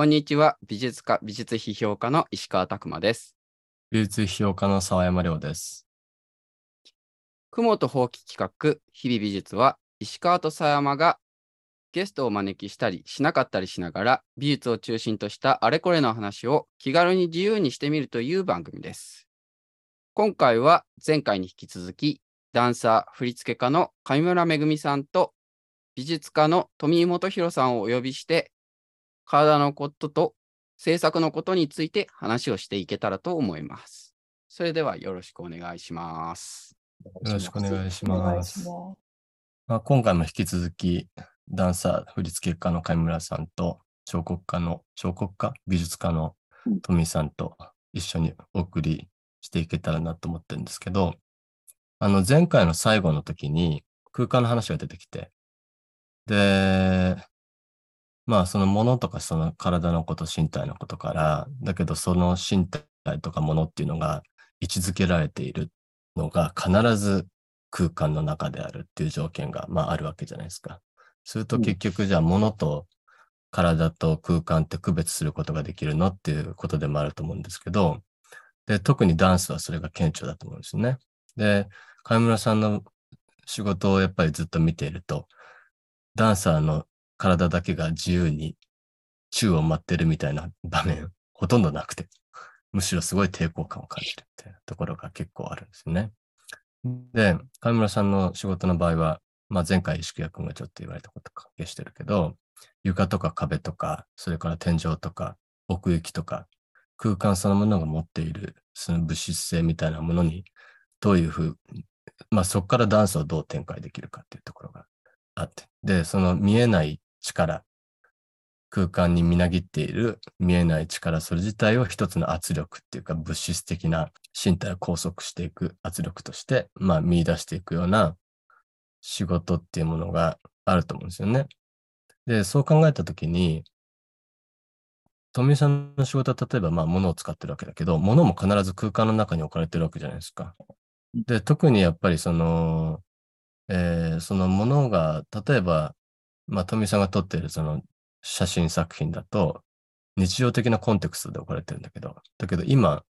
こんにちは。美術家、美術批評家の石川拓馬です。美術批評家の沢山亮です。雲と放棄企画、日々美術は、石川と沢山がゲストをお招きしたりしなかったりしながら、美術を中心としたあれこれの話を気軽に自由にしてみるという番組です。今回は前回に引き続き、ダンサー、振付家の上村めぐみさんと、美術家の富井元弘さんをお呼びして、体のことと制作のことについて話をしていけたらと思います。それではよろしくお願いします。よろしくお願いします。しままあ、今回も引き続き、ダンサー、振付家の上村さんと、彫刻家の、彫刻家、美術家のうん富井さんと一緒にお送りしていけたらなと思ってるんですけど、あの、前回の最後の時に空間の話が出てきて、で、まあ、その物とかその体のこと、身体のことから、だけどその身体とか物っていうのが位置づけられているのが必ず空間の中であるっていう条件が、まあ、あるわけじゃないですか。するとうん結局じゃあ物と体と空間って区別することができるのっていうことでもあると思うんですけど、で、特にダンスはそれが顕著だと思うんですよね。で、上村さんの仕事をやっぱりずっと見ていると、ダンサーの体だけが自由に宙を舞ってるみたいな場面、ほとんどなくて、むしろすごい抵抗感を感じるっていうところが結構あるんですよね。で、上村さんの仕事の場合は、まあ、前回石倉君がちょっと言われたこと関係してるけど、床とか壁とか、それから天井とか、奥行きとか、空間そのものが持っている、その物質性みたいなものに、どういうふう、まあそこからダンスをどう展開できるかっていうところがあって、で、その見えない力、空間にみなぎっている見えない力、それ自体を一つの圧力っていうか物質的な身体を拘束していく圧力として、まあ見出していくような仕事っていうものがあると思うんですよね。で、そう考えたときに、富井さんの仕事は例えばまあ物を使ってるわけだけど、物も必ず空間の中に置かれてるわけじゃないですか。で、特にやっぱりその、えーその物が、例えば、まあ富さんが撮ってるその写真作品だと、日常的なコンテクストで置かれてるんだけど、だけど今、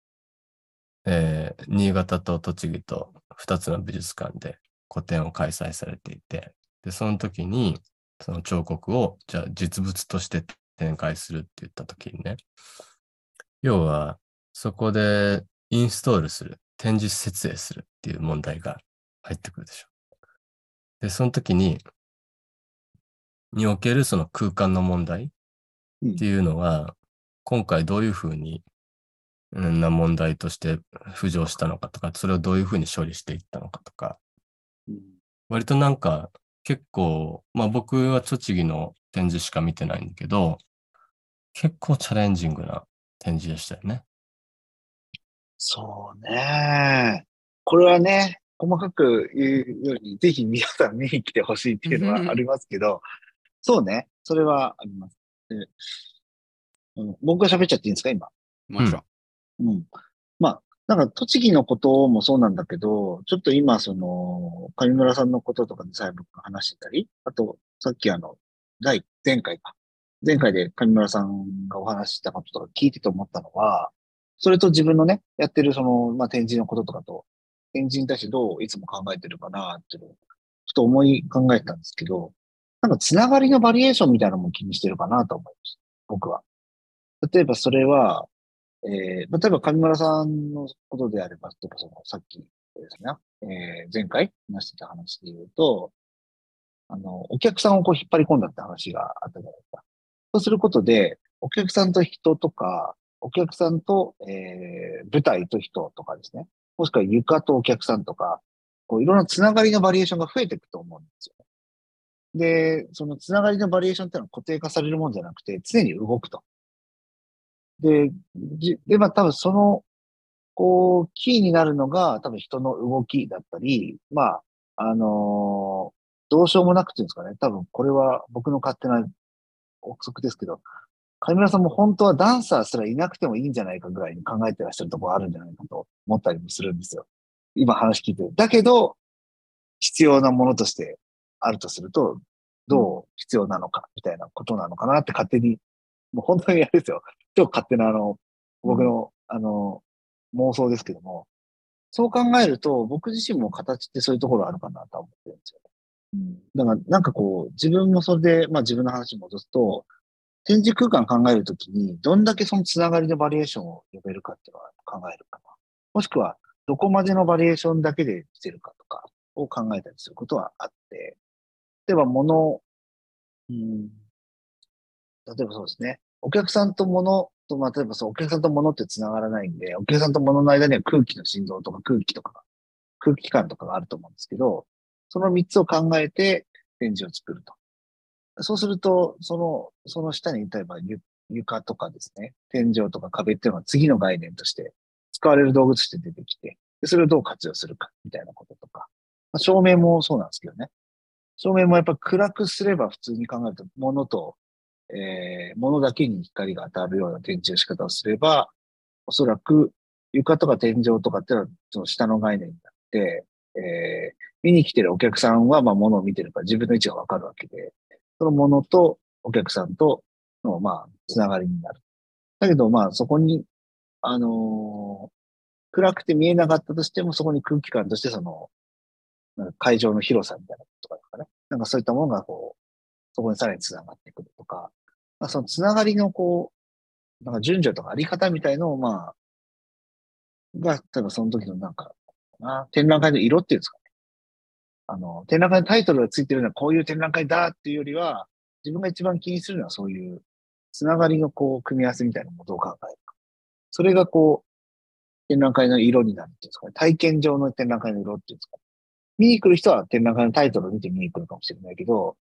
えー新潟と栃木と2つの美術館で個展を開催されていて、で、その時に、その彫刻を、じゃあ実物として展開するって言った時にね、要は、そこでインストールする、展示設営するっていう問題が入ってくるでしょ。で、その時に、におけるその空間の問題うんっていうのは、今回どういうふうにうんな問題として浮上したのかとか、それをどういうふうに処理していったのかとか、うん割となんか結構、まあ僕は栃木の展示しか見てないんだけど、結構チャレンジングな展示でしたよね。そうね。これはね、細かく言うより、ぜひ皆さん見に来てほしいっていうのはありますけど、そうね。それはあります。でうん、僕が喋っちゃっていいんですか、今？もちろん。うん。まあ、なんか栃木のこともそうなんだけど、ちょっと今、その、上村さんのこととかでさえ僕が話してたり、あと、さっきあの、第、前回か。前回で上村さんがお話ししたこととか聞いてて思ったのは、それと自分のね、やってるその、まあ、展示のこととかと、展示に対してどういつも考えてるかなっていうのを、ちょっと思い考えたんですけど、なんかつながりのバリエーションみたいなのも気にしてるかなと思いました。僕は。例えばそれは、えー、例えば上村さんのことであれば、例えばその、さっきですね、えー、前回話してた話で言うと、あの、お客さんをこう引っ張り込んだって話があったじゃないですか。そうすることで、お客さんと人とか、お客さんと、えー、舞台と人とかですね。もしくは床とお客さんとか、こういろんなつながりのバリエーションが増えていくと思うんですよ。で、そのつながりのバリエーションっていうのは固定化されるもんじゃなくて、常に動くと。で、じで、まあ多分その、こう、キーになるのが多分人の動きだったり、まあ、あのーどうしようもなくていうんですかね。多分これは僕の勝手な憶測ですけど、上村さんも本当はダンサーすらいなくてもいいんじゃないかぐらいに考えてらっしゃるところあるんじゃないかと思ったりもするんですよ。今話聞いてる。だけど、必要なものとしてあるとすると、どう必要なのかみたいなことなのかなって勝手にもう本当にあれですよ。超勝手なあの、僕の、あの、妄想ですけども、そう考えると、僕自身も形ってそういうところあるかなとは思ってるんですよ。だから、なんかこう、自分もそれで、まあ自分の話に戻すと、展示空間考えるときに、どんだけそのつながりのバリエーションを呼べるかっていうのは考えるかな。もしくは、どこまでのバリエーションだけでしてるかとかを考えたりすることはあって、例えば物、うん、例えばそうですね。お客さんと物と、まあ、例えばそう、お客さんと物って繋がらないんで、お客さんと物の間には空気の振動とか空気とか、空気感とかがあると思うんですけど、その三つを考えて展示を作ると。そうすると、その、その下に、例えば床とかですね、天井とか壁っていうのは次の概念として使われる道具として出てきて、それをどう活用するか、みたいなこととか。まあ、照明もそうなんですけどね。照明もやっぱ暗くすれば普通に考えると、物と、えー、物だけに光が当たるような展示の仕方をすれば、おそらく床とか天井とかっていうのはその下の概念になって、えー、見に来てるお客さんはまあ物を見てるから自分の位置がわかるわけで、その物とお客さんとのまあつながりになる。だけどまあそこに、あのー暗くて見えなかったとしてもそこに空気感としてその、会場の広さみたいなこととかね。なんかそういったものがこう、そこにさらに繋がってくるとか、まあ、その繋がりのこう、なんか順序とかあり方みたいのをまあ、が、例えばその時のなんか、な展覧会の色っていうんですかね。あの、展覧会のタイトルがついてるのはこういう展覧会だっていうよりは、自分が一番気にするのはそういう、つながりのこう、組み合わせみたいなものをどう考えるか。それがこう、展覧会の色になるっていうんですかね。体験上の展覧会の色っていうんですかね。見に来る人は展覧会のタイトルを見て見に来るかもしれないけど、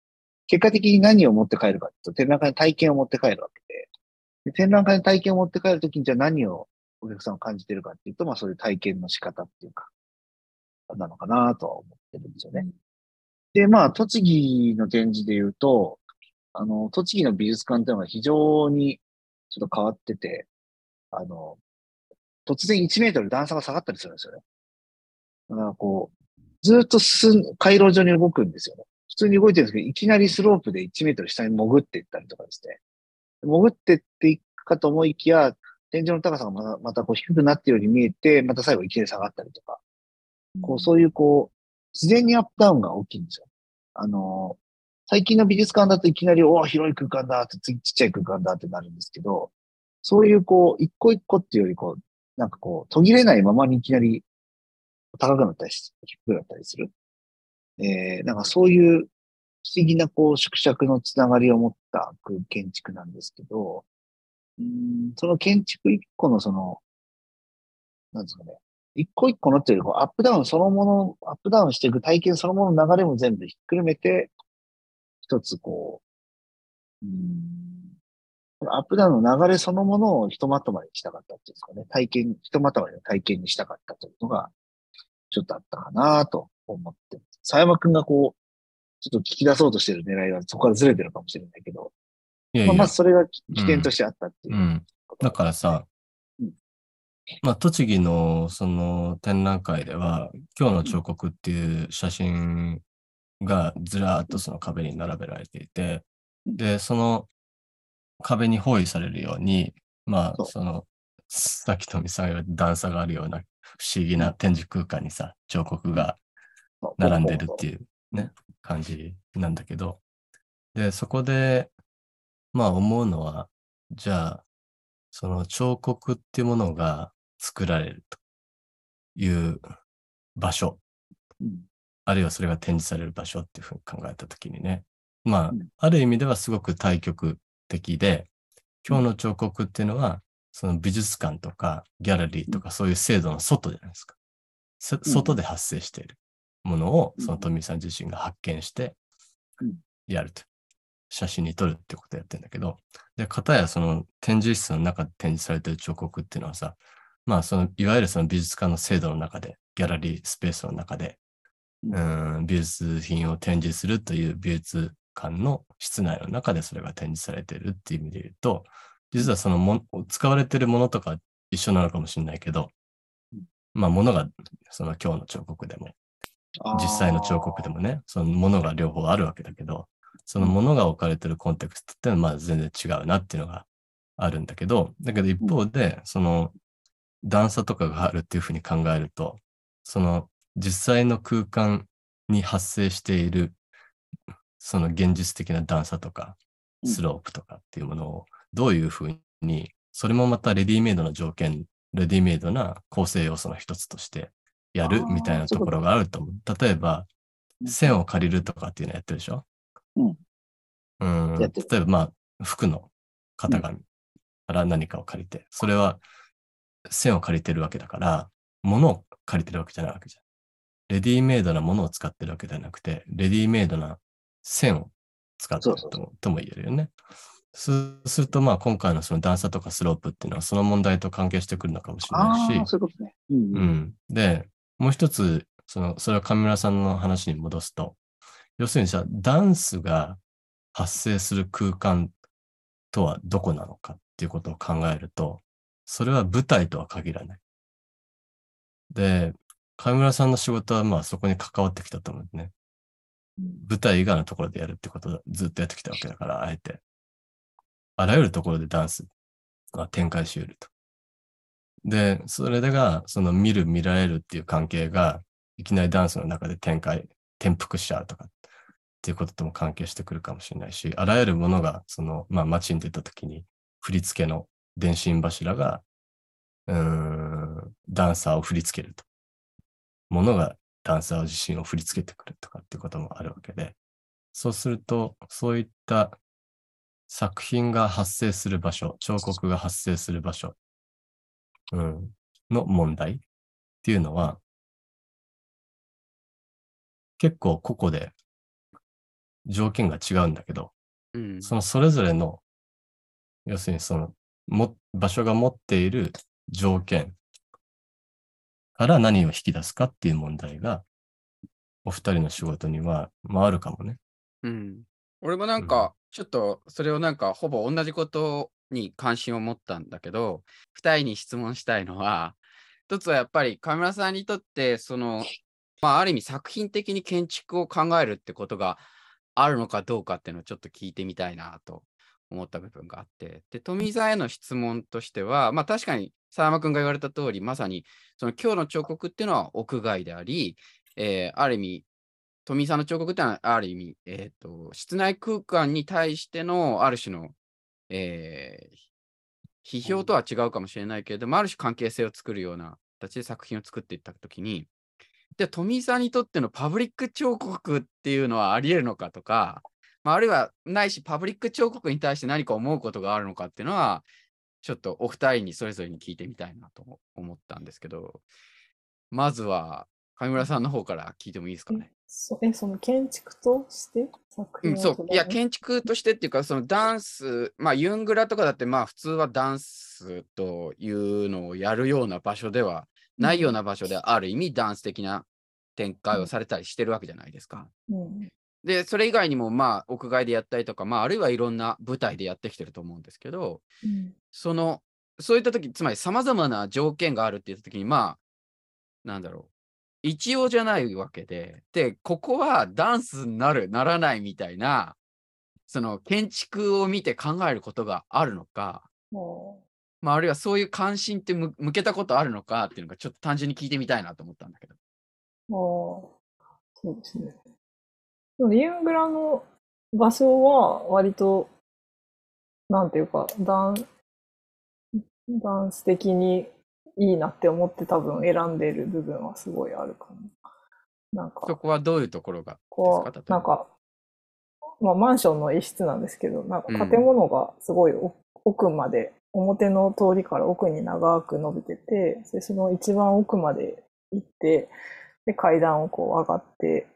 結果的に何を持って帰るかっていうと、展覧会の体験を持って帰るわけで、で展覧会の体験を持って帰るときにじゃあ何をお客さんを感じてるかっていうと、まあそういう体験の仕方っていうか、なのかなとは思ってるんですよね。で、まあ、栃木の展示で言うと、あの、栃木の美術館っていうのが非常にちょっと変わってて、あの、突然1メートル段差が下がったりするんですよね。だからこう、ずっと進ん、回廊上に動くんですよね。普通に動いてるんですけど、いきなりスロープで1メートル下に潜っていったりとかですね。潜ってっていくかと思いきや、天井の高さがまたまたこう低くなっているように見えて、また最後いきなり下がったりとか。こう、そういうこう、自然にアップダウンが大きいんですよ。あの、最近の美術館だといきなり、おお、広い空間だって、次ちっちゃい空間だってなるんですけど、そういうこう、一個一個っていうよりこう、なんかこう、途切れないままにいきなり高くなったり、低くなったりする。えー、なんかそういう不思議なこう、縮尺のつながりを持った建築なんですけど、うんその建築一個のその、なんですかね、一個一個のっていうよりこうアップダウンそのもの、アップダウンしていく体験そのものの流れも全部ひっくるめて、一つこう、うん、アップダウンの流れそのものをひとまとまりにしたかったっていうんですかね。体験、ひとまとまりの体験にしたかったというのが、ちょっとあったかなと思って。佐山くんがこう、ちょっと聞き出そうとしてる狙いはそこからずれてるかもしれないけど、いやいやまあ、まずそれが起点としてあったっていうう。ん。だからさうん、まあ、栃木のその展覧会では、今日の彫刻っていう写真がずらーっとその壁に並べられていて、で、その壁に包囲されるように、まあ、その、さっき富さんが段差があるような不思議な展示空間にさ、彫刻が並んでるっていうね、感じなんだけど、で、そこで、まあ思うのは、じゃあ、その彫刻っていうものが作られるという場所、うん。あるいはそれが展示される場所っていうふうに考えたときにね、まあうん、ある意味ではすごく対極的で、今日の彫刻っていうのは、その美術館とかギャラリーとかそういう制度の外じゃないですか。そ外で発生しているものを、うん。その富井さん自身が発見してうん、やると。写真に撮るってことをやってるんだけど、で、かたやその展示室の中で展示されてる彫刻っていうのはさ、まあその、いわゆるその美術館の制度の中で、ギャラリースペースの中で、ううん、美術品を展示するという美術館の室内の中でそれが展示されているっていう意味で言うと、実はそのも使われているものとか一緒なのかもしれないけどうん、まあものがその今日の彫刻でも、実際の彫刻でもね、そのものが両方あるわけだけど、そのものが置かれてるコンテクストっていうのはまあ全然違うなっていうのがあるんだけど、だけど一方で、その段差とかがあるっていうふうに考えると、その実際の空間に発生している、その現実的な段差とか、スロープとかっていうものをどういうふうに、それもまたレディメイドの条件、レディメイドな構成要素の一つとしてやるみたいなところがあると思う。例えば、線を借りるとかっていうのやってるでしょ？うん。うん。例えば、まあ、服の型紙から何かを借りて、それは線を借りてるわけだから、物を借りてるわけじゃないわけじゃん。レディメイドなものを使ってるわけじゃなくて、レディメイドな線を使ってるとも言えるよね。そうすると、まあ、今回のその段差とかスロープっていうのは、その問題と関係してくるのかもしれないしああ、、そういうことね。うんううん。ん。で、もう一つ、その、それは上村さんの話に戻すと、要するにじゃあ、ダンスが発生する空間とはどこなのかっていうことを考えると、それは舞台とは限らない。で、上村さんの仕事はまあそこに関わってきたと思うんね。舞台以外のところでやるってことをずっとやってきたわけだから、あえて。あらゆるところでダンスが展開し得ると。で、それが、その見る、見られるっていう関係が、いきなりダンスの中で展開、転覆しちゃうとかっていうこととも関係してくるかもしれないし、あらゆるものが、その、まあ街に出た時に、振り付けの電信柱が、うん、ダンサーを振り付けると。ものがダンサー自身を振り付けてくるとかっていうこともあるわけで、そうすると、そういった作品が発生する場所、彫刻が発生する場所、うん、の問題っていうのは、結構個々で条件が違うんだけど、うん。そのそれぞれの、要するにその、も、場所が持っている条件から何を引き出すかっていう問題が、お二人の仕事には、まああるかもね。うん。俺もなんか、ちょっとそれをなんかほぼ同じことに関心を持ったんだけど、二人に質問したいのは、一つはやっぱり河村さんにとって、その、まあある意味作品的に建築を考えるってことがあるのかどうかっていうのをちょっと聞いてみたいなと思った部分があって、で、富澤への質問としては、まあ確かに沢山君が言われた通り、まさにその今日の彫刻っていうのは屋外であり、えーある意味、富井さんの彫刻ってのは、ある意味、えっ、と、室内空間に対しての、ある種の、えー批評とは違うかもしれないけれども、ある種関係性を作るような形で作品を作っていったときに、で、富井さんにとってのパブリック彫刻っていうのはあり得るのかとか、まあ、あるいはないし、パブリック彫刻に対して何か思うことがあるのかっていうのは、ちょっとお二人にそれぞれに聞いてみたいなと思ったんですけど、まずは、上村さんの方から聞いてもいいですかね？そえ、その建築として作うん、そう。いや、建築としてっていうか、そのダンス、まあ、ユングラとかだって、まあ、普通はダンスというのをやるような場所ではないような場所で、ある意味、ダンス的な展開をされたりしてるわけじゃないですか。うんで、それ以外にも、まあ、屋外でやったりとか、まあ、あるいはいろんな舞台でやってきてると思うんですけど、うんその、そういったとき、つまり様々な条件があるって言ったときに、まあ、なんだろう。一様じゃないわけで、で、ここはダンスになる、ならないみたいな、その建築を見て考えることがあるのか、もまあ、あるいはそういう関心って向向けたことあるのかっていうのがちょっと単純に聞いてみたいなと思ったんだけど。うもうそうですね。でもユングラの場所は割と、なんていうか、ダンダンス的にいいなって思って多分選んでる部分はすごいあるかな。なんか、そこはどういうところがこう、なんか、まあ、マンションの一室なんですけど、なんうん。か建物がすごいお奥まで、表の通りから奥に長く伸びてて、でその一番奥まで行って、で、階段をこう上がって、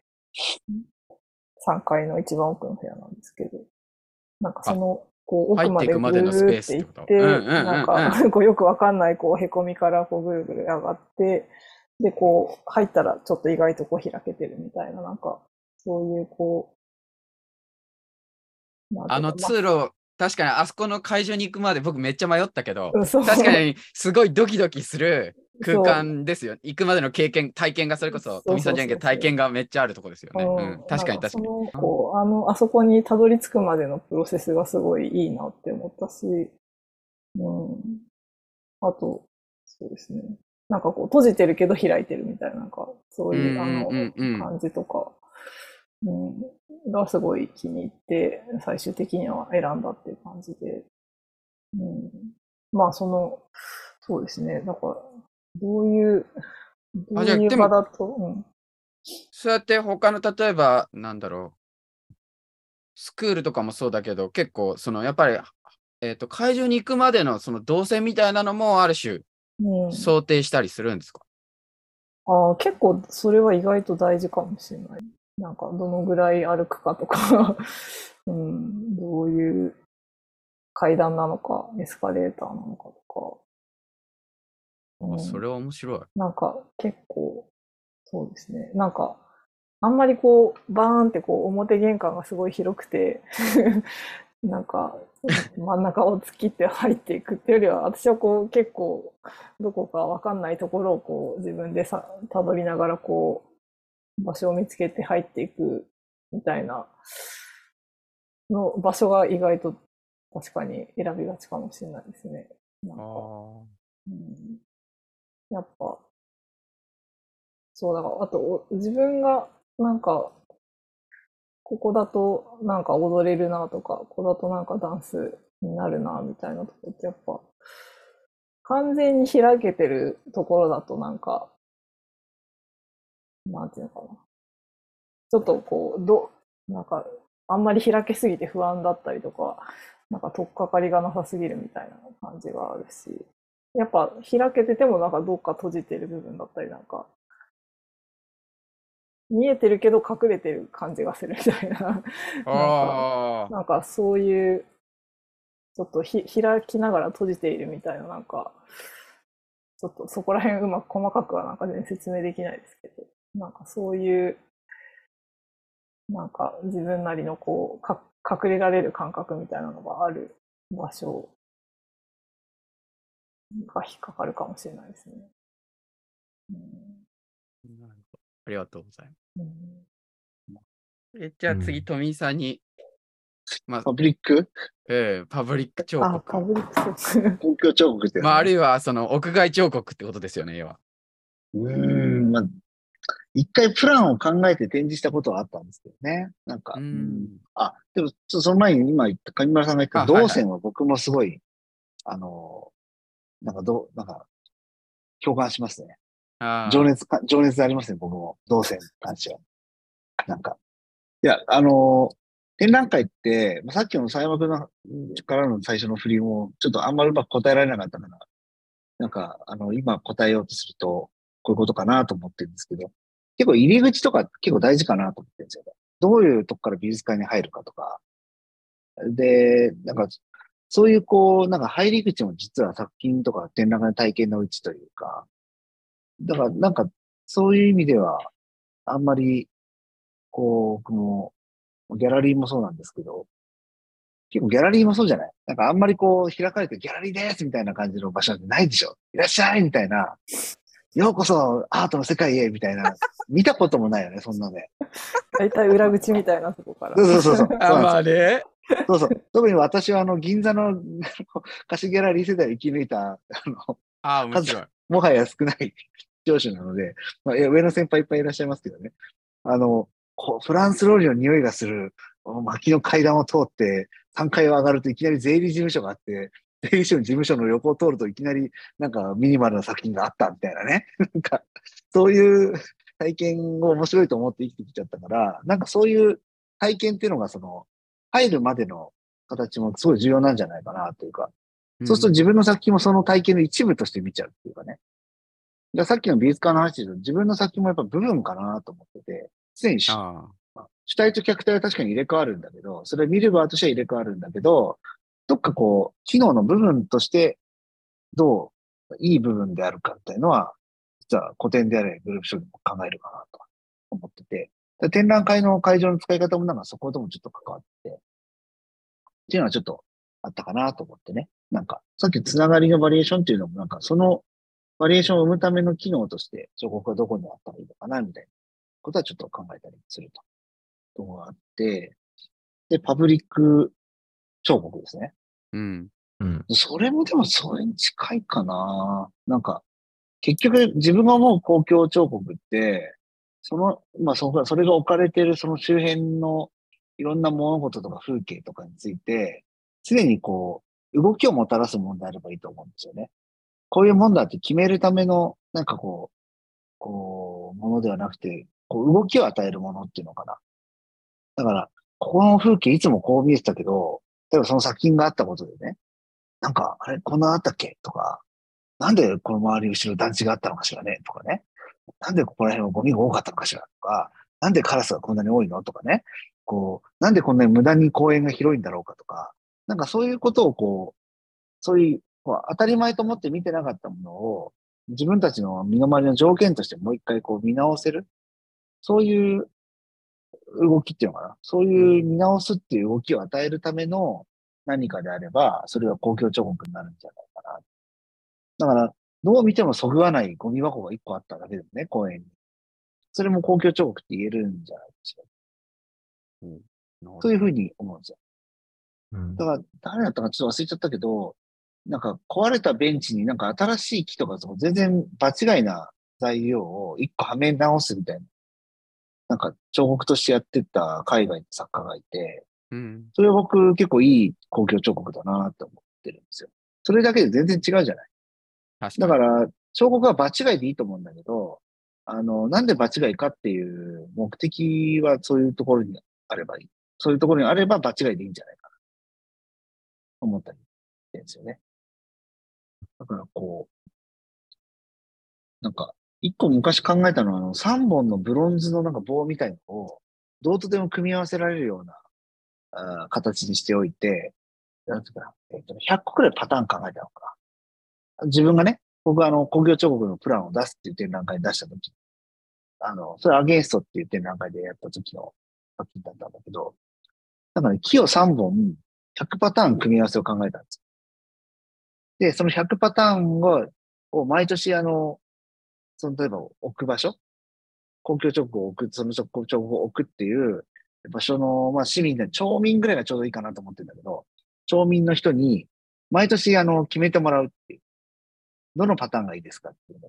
3階の一番奥の部屋なんですけど、なんかその、こう奥までぐ入っていくまでのスペースーってなんか、こうよくわかんない、こう、へこみからこうぐるぐる上がって、で、こう、入ったらちょっと意外とこう開けてるみたいな、なんか、そういうこう、なんていうかあ。の通路、確かにあそこの会場に行くまで僕めっちゃ迷ったけど、確かにすごいドキドキする空間ですよ。行くまでの経験、体験がそれこそ、富さんじゃんけど体験がめっちゃあるとこですよね。うん、確かに確かに。あの、あそこにたどり着くまでのプロセスがすごいいいなって思ったし、うん。あと、そうですね。なんかこう、閉じてるけど開いてるみたいな、なんか、そういう、あの感じとか、うん、がすごい気に入って、最終的には選んだっていう感じで。うん。まあ、その、そうですね。だから、どういう、どういう場だと、うん。そうやって他の、例えば、なんだろう、スクールとかもそうだけど、結構、その、やっぱり、えっ、と、会場に行くまでのその動線みたいなのもある種、うん、想定したりするんですか？ああ、結構それは意外と大事かもしれない。なんか、どのぐらい歩くかとか、うん、どういう階段なのか、エスカレーターなのかとか、うんあそれは面白い。なんか結構、そうですね。なんか、あんまりこう、バーンってこう、表玄関がすごい広くて、なんか、真ん中を突きって入っていくっていうよりは、私はこう、結構、どこかわかんないところをこう、自分でさ、辿りながらこう、場所を見つけて入っていくみたいな、の場所が意外と確かに選びがちかもしれないですね。なんあか。ーうんやっぱ、そうだから、あと、自分が、なんか、ここだとなんか踊れるなとか、ここだとなんかダンスになるなみたいなとこってやっぱ、完全に開けてるところだとなんか、なんていうのかな。ちょっとこう、ど、なんか、あんまり開けすぎて不安だったりとか、なんか取っかかりがなさすぎるみたいな感じがあるし、やっぱ開けててもなんかどっか閉じてる部分だったりなんか、見えてるけど隠れてる感じがするみたいな。なんか、なんかそういう、ちょっとひ開きながら閉じているみたいな、なんか、ちょっとそこら辺うまく細かくはなんか全然説明できないですけど、なんかそういう、なんか自分なりのこう、か隠れられる感覚みたいなのがある場所が引っかかるかもしれないですね。うんなるほどありがとうございまうんす。えじゃあ次、うん富井さんに、まあパブリック？ええパブリック彫あ、パ刻。ブリックそう。公共彫刻ってねまあ、あるいは、その、屋外彫刻ってことですよね、要は。うーん、まあ、一回プランを考えて展示したことはあったんですけどね。なんか、ううんん。あ、でも、ちょっとその前に今言った、上村さんが言った動線は僕もすごい、あの、なんかどう、なんか、共感しますね。情熱か、情熱ありますね、僕も。動線に関しては。なんか。いや、あの、展覧会って、まあさっきの佐山君のからの最初の振りも、ちょっとあんまりうまく答えられなかったから、なんか、あの、今答えようとすると、こういうことかなと思ってるんですけど、結構入り口とか結構大事かなと思ってるんですよね。どういうとこから美術館に入るかとか。で、なんか、そういうこう、なんか入り口も実は作品とか展覧会の体験のうちというか、だからなんか、そういう意味では、あんまり、こう、僕も、ギャラリーもそうなんですけど、結構ギャラリーもそうじゃない？なんかあんまりこう開かれてギャラリーですみたいな感じの場所ってないでしょ？いらっしゃいみたいな。ようこそアートの世界へみたいな。見たこともないよね、そんなね。大体裏口みたいなとこから。そうそうそうそう。あ、まあね。そうそう。特に私はあの、銀座の 貸しギャラリー世代を生き抜いた、あの、ああ、面白い。もはや少ない上司なので、まあ、上の先輩いっぱいいらっしゃいますけどね。あの、こうフランス料理の匂いがする薪の階段を通って3階を上がるといきなり税理事務所があって、税理士の事務所の横を通るといきなりなんかミニマルな作品があったみたいなね。なんか、そういう体験を面白いと思って生きてきちゃったから、なんかそういう体験っていうのがその、入るまでの形もすごい重要なんじゃないかなというか、そうすると自分の作品もその体験の一部として見ちゃうっていうかね。さっきの美術館の話で言うと自分の作品もやっぱ部分かなと思ってて、常に主体と客体は確かに入れ替わるんだけど、それは見る側としては入れ替わるんだけど、どっかこう、機能の部分として、どういい部分であるかっていうのは、実は古典であれ、グループ書でも考えるかなと思ってて、で展覧会の会場の使い方もなんかそこともちょっと関わってて、っていうのはちょっとあったかなと思ってね。なんか、さっきつながりのバリエーションっていうのもなんか、そのバリエーションを生むための機能として、彫刻がどこにあったらいいのかな、みたいなことはちょっと考えたりすると。とこがあって、で、パブリック彫刻ですね。うん。うん。それもでもそれに近いかな。なんか、結局自分が思う公共彫刻って、その、まあそこそれが置かれているその周辺のいろんな物事とか風景とかについて、常にこう、動きをもたらすものであればいいと思うんですよね。こういうもんだって決めるための、なんかこう、こう、ものではなくて、こう動きを与えるものっていうのかな。だから、ここの風景いつもこう見えてたけど、例えばその作品があったことでね、なんか、あれ、こんなあったっけ？とか、なんでこの周り後ろ団地があったのかしらね？とかね。なんでここら辺はゴミが多かったのかしら？とか、なんでカラスがこんなに多いの？とかね。こう、なんでこんなに無駄に公園が広いんだろうかとか、なんかそういうことをこう、そういう、こう当たり前と思って見てなかったものを、自分たちの身の回りの条件としてもう一回こう見直せる。そういう動きっていうのかな。そういう見直すっていう動きを与えるための何かであれば、それは公共彫刻になるんじゃないかな。だから、どう見てもそぐわないゴミ箱が一個あっただけでもね、公園に。それも公共彫刻って言えるんじゃないでしょうか。というふうに思うんですよ。うんだから、誰だったかちょっと忘れちゃったけど、なんか壊れたベンチになんか新しい木とかその全然場違いな材料を一個はめ直すみたいな。なんか彫刻としてやってた海外の作家がいて、うん。それは僕結構いい公共彫刻だなって思ってるんですよ。それだけで全然違うじゃない。だから、彫刻は場違いでいいと思うんだけど、あの、なんで場違いかっていう目的はそういうところにあればいい。そういうところにあれば場違いでいいんじゃないかな。思ったりしてんですよね。だからこう、なんか、一個昔考えたのは、あの、三本のブロンズのなんか棒みたいのを、どうとでも組み合わせられるような、あ形にしておいて、なんていうかな、えっとね、100個くらいパターン考えたのかな。自分がね、僕はあの、工業彫刻のプランを出すっていう展覧会に出したとき、あの、それアゲンストっていう展覧会でやった時の作品だったんだけど、だかね、木を3本、100パターン組み合わせを考えたんです。で、その100パターンを、を毎年あの、その例えば置く場所、公共彫刻を置く、その彫刻を置くっていう場所の、まあ市民で、町民ぐらいがちょうどいいかなと思ってるんだけど、町民の人に毎年あの、決めてもらうっていう。どのパターンがいいですかっていうの。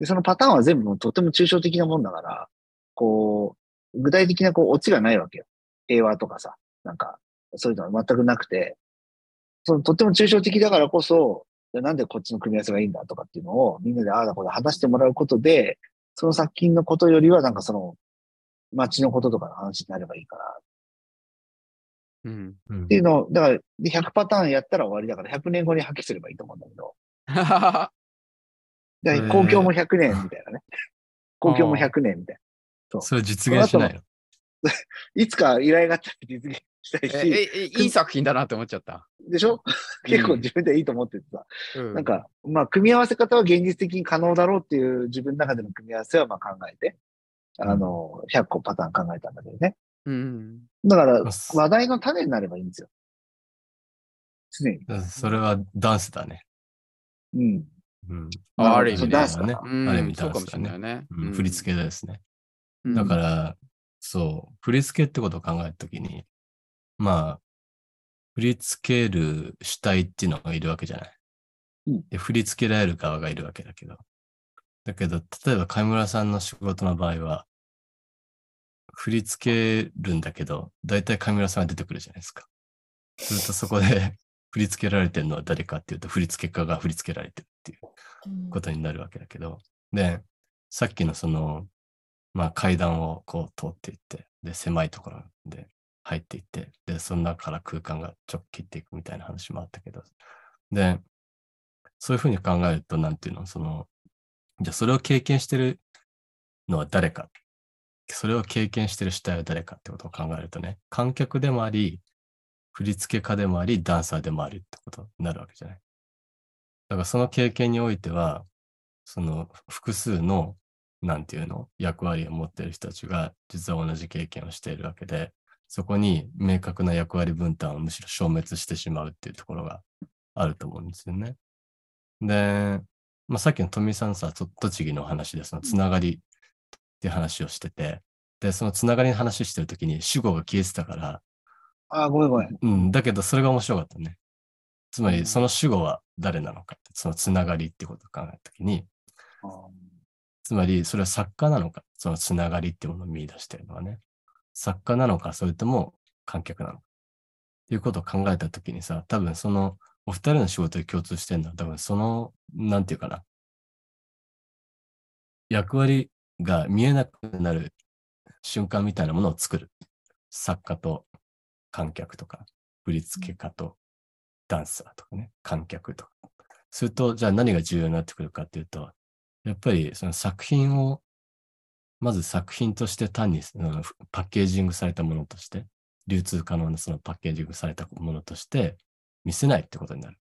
で、そのパターンは全部もうとても抽象的なもんだから、こう、具体的なこう、オチがないわけよ。平和とかさ、なんか、そういうのは全くなくて、そのとっても抽象的だからこそ、なんでこっちの組み合わせがいいんだとかっていうのをみんなでああだこうだ話してもらうことで、その作品のことよりはなんかその街のこととかの話になればいいかなっうん。うんていうのを、だからで100パターンやったら終わりだから100年後に破棄すればいいと思うんだけど、でへー公共も100年みたいなね。公共も100年みたいそれ実現しないの？な。いつか依頼があったら実現したいえ、し、え、えいい作品だなって思っちゃった？でしょ？結構自分でいいと思っててさ、うんなん、か、まあ、組み合わせ方は現実的に可能だろうっていう自分の中での組み合わせはまあ考えて、あの、100個パターン考えたんだけどね。うん。だから話題の種になればいいんですよ。常に。それはダンスだね。うん。うん。あある意味そうねダンスだなうんある意味そうかもしダンスだね。れないね。うん振り付けですね。けだから、そう、振り付けってことを考えたときに、まあ、振り付ける主体っていうのがいるわけじゃない。うんで振り付けられる側がいるわけだけど。だけど、例えば上村さんの仕事の場合は、振り付けるんだけど、だいたい上村さんが出てくるじゃないですか。するとそこで 振り付けられてるのは誰かっていうと、振り付け家が振り付けられてるっていうことになるわけだけど、で、さっきのその、まあ階段をこう通っていって、で、狭いところで入っていって、で、その中から空間がちょっ切っていくみたいな話もあったけど、で、そういうふうに考えると、なんていうの、その、じゃあそれを経験してるのは誰か。それを経験してる主体は誰かってことを考えるとね、観客でもあり、振付家でもあり、ダンサーでもありってことになるわけじゃない。だからその経験においては、その複数の、なんていうの、役割を持っている人たちが実は同じ経験をしているわけで、そこに明確な役割分担をむしろ消滅してしまうっていうところがあると思うんですよね。で、まあ、さっきの富井さんさ、と栃木の話でそのつながりっていう話をしてて、で、そのつながりの話してるときに主語が消えてたから、ああ、ごめんごめん。うん、だけどそれが面白かったね。つまうんりその主語は誰なのかって、そのつながりってことを考えたときに、つまりそれは作家なのか、そのつながりっていうものを見出してるのはね、作家なのか、それとも観客なのか。っていうことを考えたときにさ、多分そのお二人の仕事で共通してるのは、多分その、なんていうかな、役割が見えなくなる瞬間みたいなものを作る。作家と観客とか、振付家とダンサーとかね、観客とか。すると、じゃあ何が重要になってくるかっていうと、やっぱりその作品を、まず作品として単にうんパッケージングされたものとして、流通可能なそのパッケージングされたものとして見せないってことになる。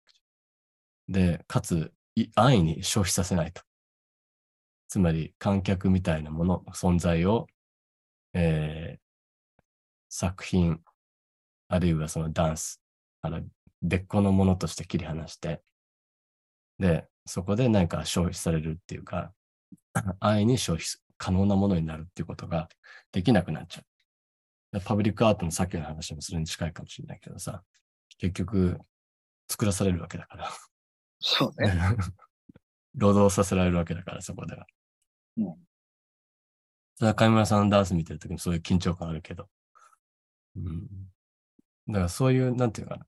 で、かつ、安易に消費させないと。つまり、観客みたいなもの、存在を、えー作品、あるいはそのダンス、あの別個のものとして切り離して、で、そこで何か消費されるっていうか、安易に消費可能なものになるっていうことができなくなっちゃう。でパブリックアートのさっきの話もそれに近いかもしれないけどさ、結局、作らされるわけだから。そうね。労働させられるわけだから、そこでは。うん。それは上村さんのダンス見てるときにそういう緊張感あるけど。うん。だからそういう、なんていうのかな。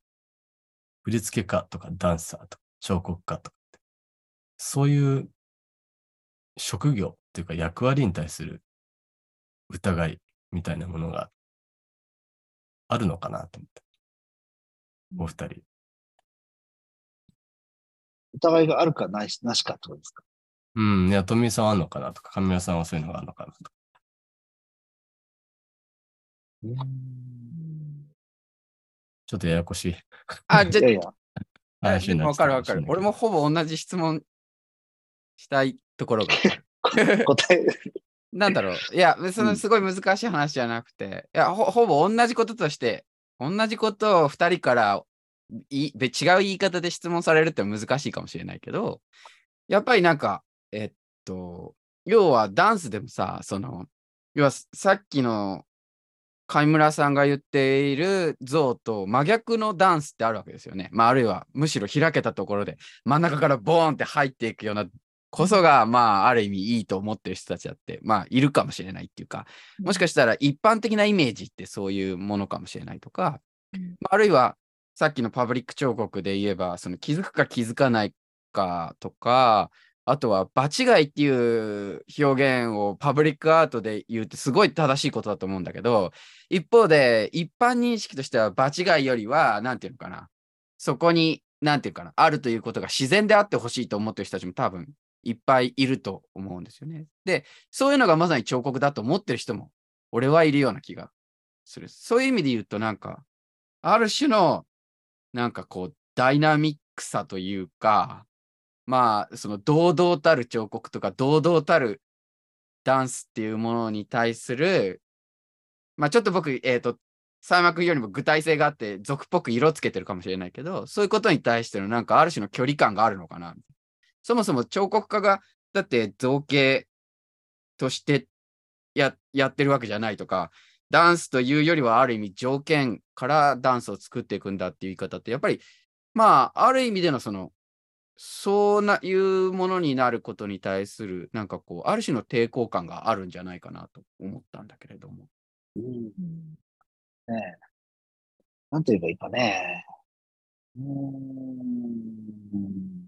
振付家とかダンサーとか彫刻家とかそういう職業っていうか役割に対する疑いみたいなものがあるのかなと思って。お二人。疑いがあるかないし、なしかってことですか？うん。いや、富井さんはあんのかなとか、上村さんはそういうのがあるのかなとか。ちょっとややこしいあ、じゃあ、わかるわかる。俺もほぼ同じ質問したいところが。答え、なんだろう。いや、そのすごい難しい話じゃなくて、いやほ、ほぼ同じこととして、同じことを2人からいべ違う言い方で質問されるって難しいかもしれないけど、やっぱりなんか、えっと、要はダンスでもさ、その、要はさっきの貝村さんが言っている像と真逆のダンスってあるわけですよね。まあ、あるいはむしろ開けたところで真ん中からボーンって入っていくようなこそが、まあ、ある意味いいと思ってる人たちだって、まあ、いるかもしれないっていうか、もしかしたら一般的なイメージってそういうものかもしれないとか、あるいはさっきのパブリック彫刻で言えば、その気づくか気づかないかとか、あとは場違いっていう表現をパブリックアートで言うってすごい正しいことだと思うんだけど、一方で一般認識としては場違いよりは、なんていうのかな、そこに、なんていうかな、あるということが自然であってほしいと思ってる人たちも多分いっぱいいると思うんですよね。で、そういうのがまさに彫刻だと思ってる人も、俺はいるような気がする。そういう意味で言うと、なんか、ある種の、なんかこう、ダイナミックさというか、まあ、その堂々たる彫刻とか、堂々たるダンスっていうものに対する、まあちょっと僕、えっ、と、佐山君よりも具体性があって、俗っぽく色つけてるかもしれないけど、そういうことに対してのなんかある種の距離感があるのかな。そもそも彫刻家が、だって造形としてややってるわけじゃないとか、ダンスというよりはある意味条件からダンスを作っていくんだっていう言い方って、やっぱり、まあ、ある意味でのその、そうないうものになることに対する、なんかこう、ある種の抵抗感があるんじゃないかなと思ったんだけれども。うんねえ。なんと言えばいいかね。うん。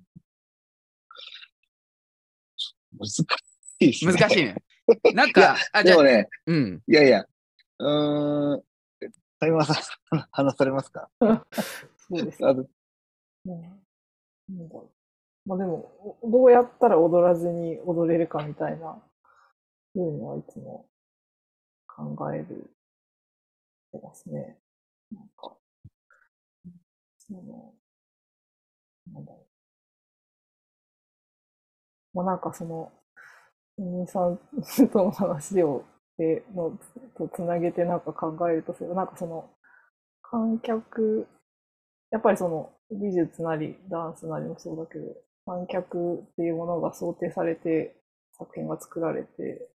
難しいですね。難しいね。なんか、あ、じゃあでも、ね、うん。いやいや、うーん。谷村さん、話されますか？そうですね。あのうんなんだろう。まあでも、おどうやったら踊らずに踊れるかみたいな、そういうのはいつも考える、してますね。なんか、その、なんだろう。まあなんかその、おさんとの話を、で、の、とつなげてなんか考えるとすれば、なんかその、観客、やっぱりその美術なりダンスなりもそうだけど、観客っていうものが想定されて作品が作られて、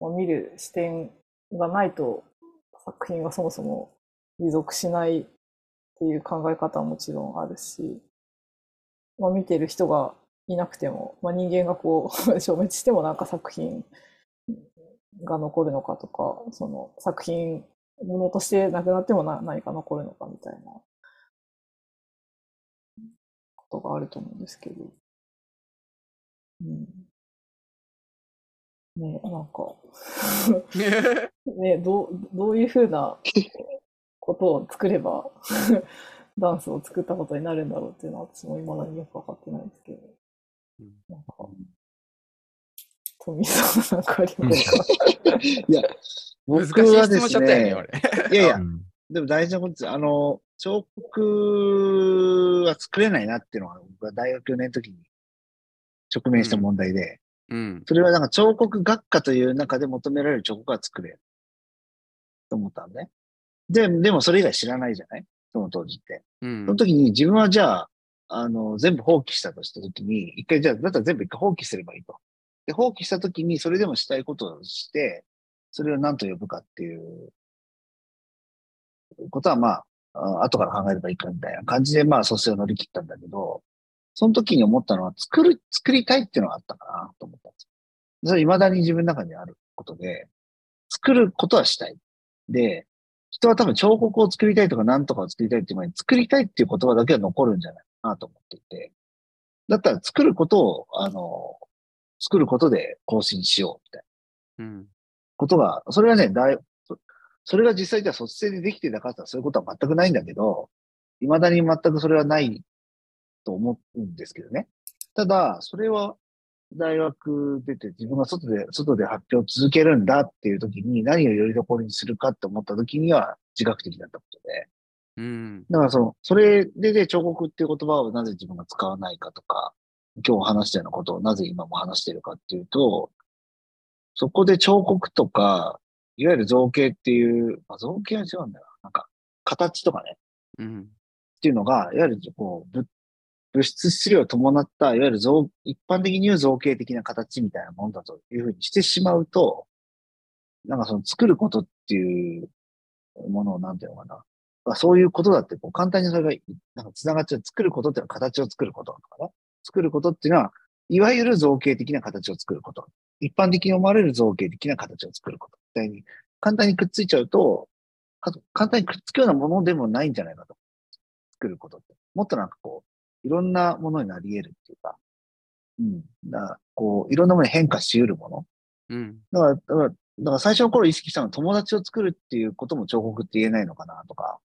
まあ見る視点がないと作品がそもそも持続しないっていう考え方はもちろんあるし、まあ、見てる人がいなくても、まあ、人間がこう 消滅してもなんか作品が残るのかとか、その作品、ものとしてなくなってもな何か残るのかみたいなことがあると思うんですけど。うん。ねなんかね どう、どういうふうなことを作れば ダンスを作ったことになるんだろうっていうのは私も未だによくわかってないですけど。なんか、富さんなんかありますかいや、難し僕はですい質問しちゃったよね、ね、俺。いやいやう、んでも大事なことです。あの、彫刻は作れないなっていうのは、僕は大学4年の時に直面した問題で、うん。それはなんか彫刻学科という中で求められる彫刻は作れる。と思ったのね。で、でもそれ以外知らないじゃない？その当時って。うんその時に自分はじゃあ、あの、全部放棄したとした時に、一回じゃあ、だったら全部一回放棄すればいいと。で、放棄した時にそれでもしたいことをして、それを何と呼ぶかっていうことはまあ、後から考えればいいかみたいな感じで、まあ、卒生を乗り切ったんだけど、その時に思ったのは、作る、作りたいっていうのがあったかなと思ったんですよ。それ未だに自分の中にあることで、作ることはしたい。で、人は多分彫刻を作りたいとか何とかを作りたいっていう前に、作りたいっていう言葉だけは残るんじゃないなと思っていて、だったら作ることを、あの、作ることで更新しようみたいなうん。ことが、それはね、だいそそれが実際じゃあ卒生でできてたかってそういうことは全くないんだけど、未だに全くそれはないと思うんですけどね。ただ、それは大学出て自分が外で、外で発表を続けるんだっていう時に何をよりどころにするかって思った時には自覚的だったことで。うん。だからその、それでで彫刻っていう言葉をなぜ自分が使わないかとか、今日話したようなことをなぜ今も話してるかっていうと、そこで彫刻とか、いわゆる造形っていう、まあ、造形は違うんだよな。なんか、形とかね、うん。っていうのが、いわゆるこう、物物質質量を伴った、いわゆる造、一般的に言う造形的な形みたいなものだというふうにしてしまうと、なんかその作ることっていうものをなんていうのかな。まあ、そういうことだって、こう簡単にそれが、なんか繋がっちゃう。作ることっていうのは形を作ることだから、作ることっていうのは、いわゆる造形的な形を作ること。一般的に思われる造形的な形を作ること。みたいに、簡単にくっついちゃうと、か簡単にくっつくようなものでもないんじゃないかと。作ることって。もっとなんかこう、いろんなものになり得るっていうか、うん。だからこう、いろんなものに変化し得るもの。うん。だから、だから、だから最初の頃意識したのは友達を作るっていうことも彫刻って言えないのかなとか、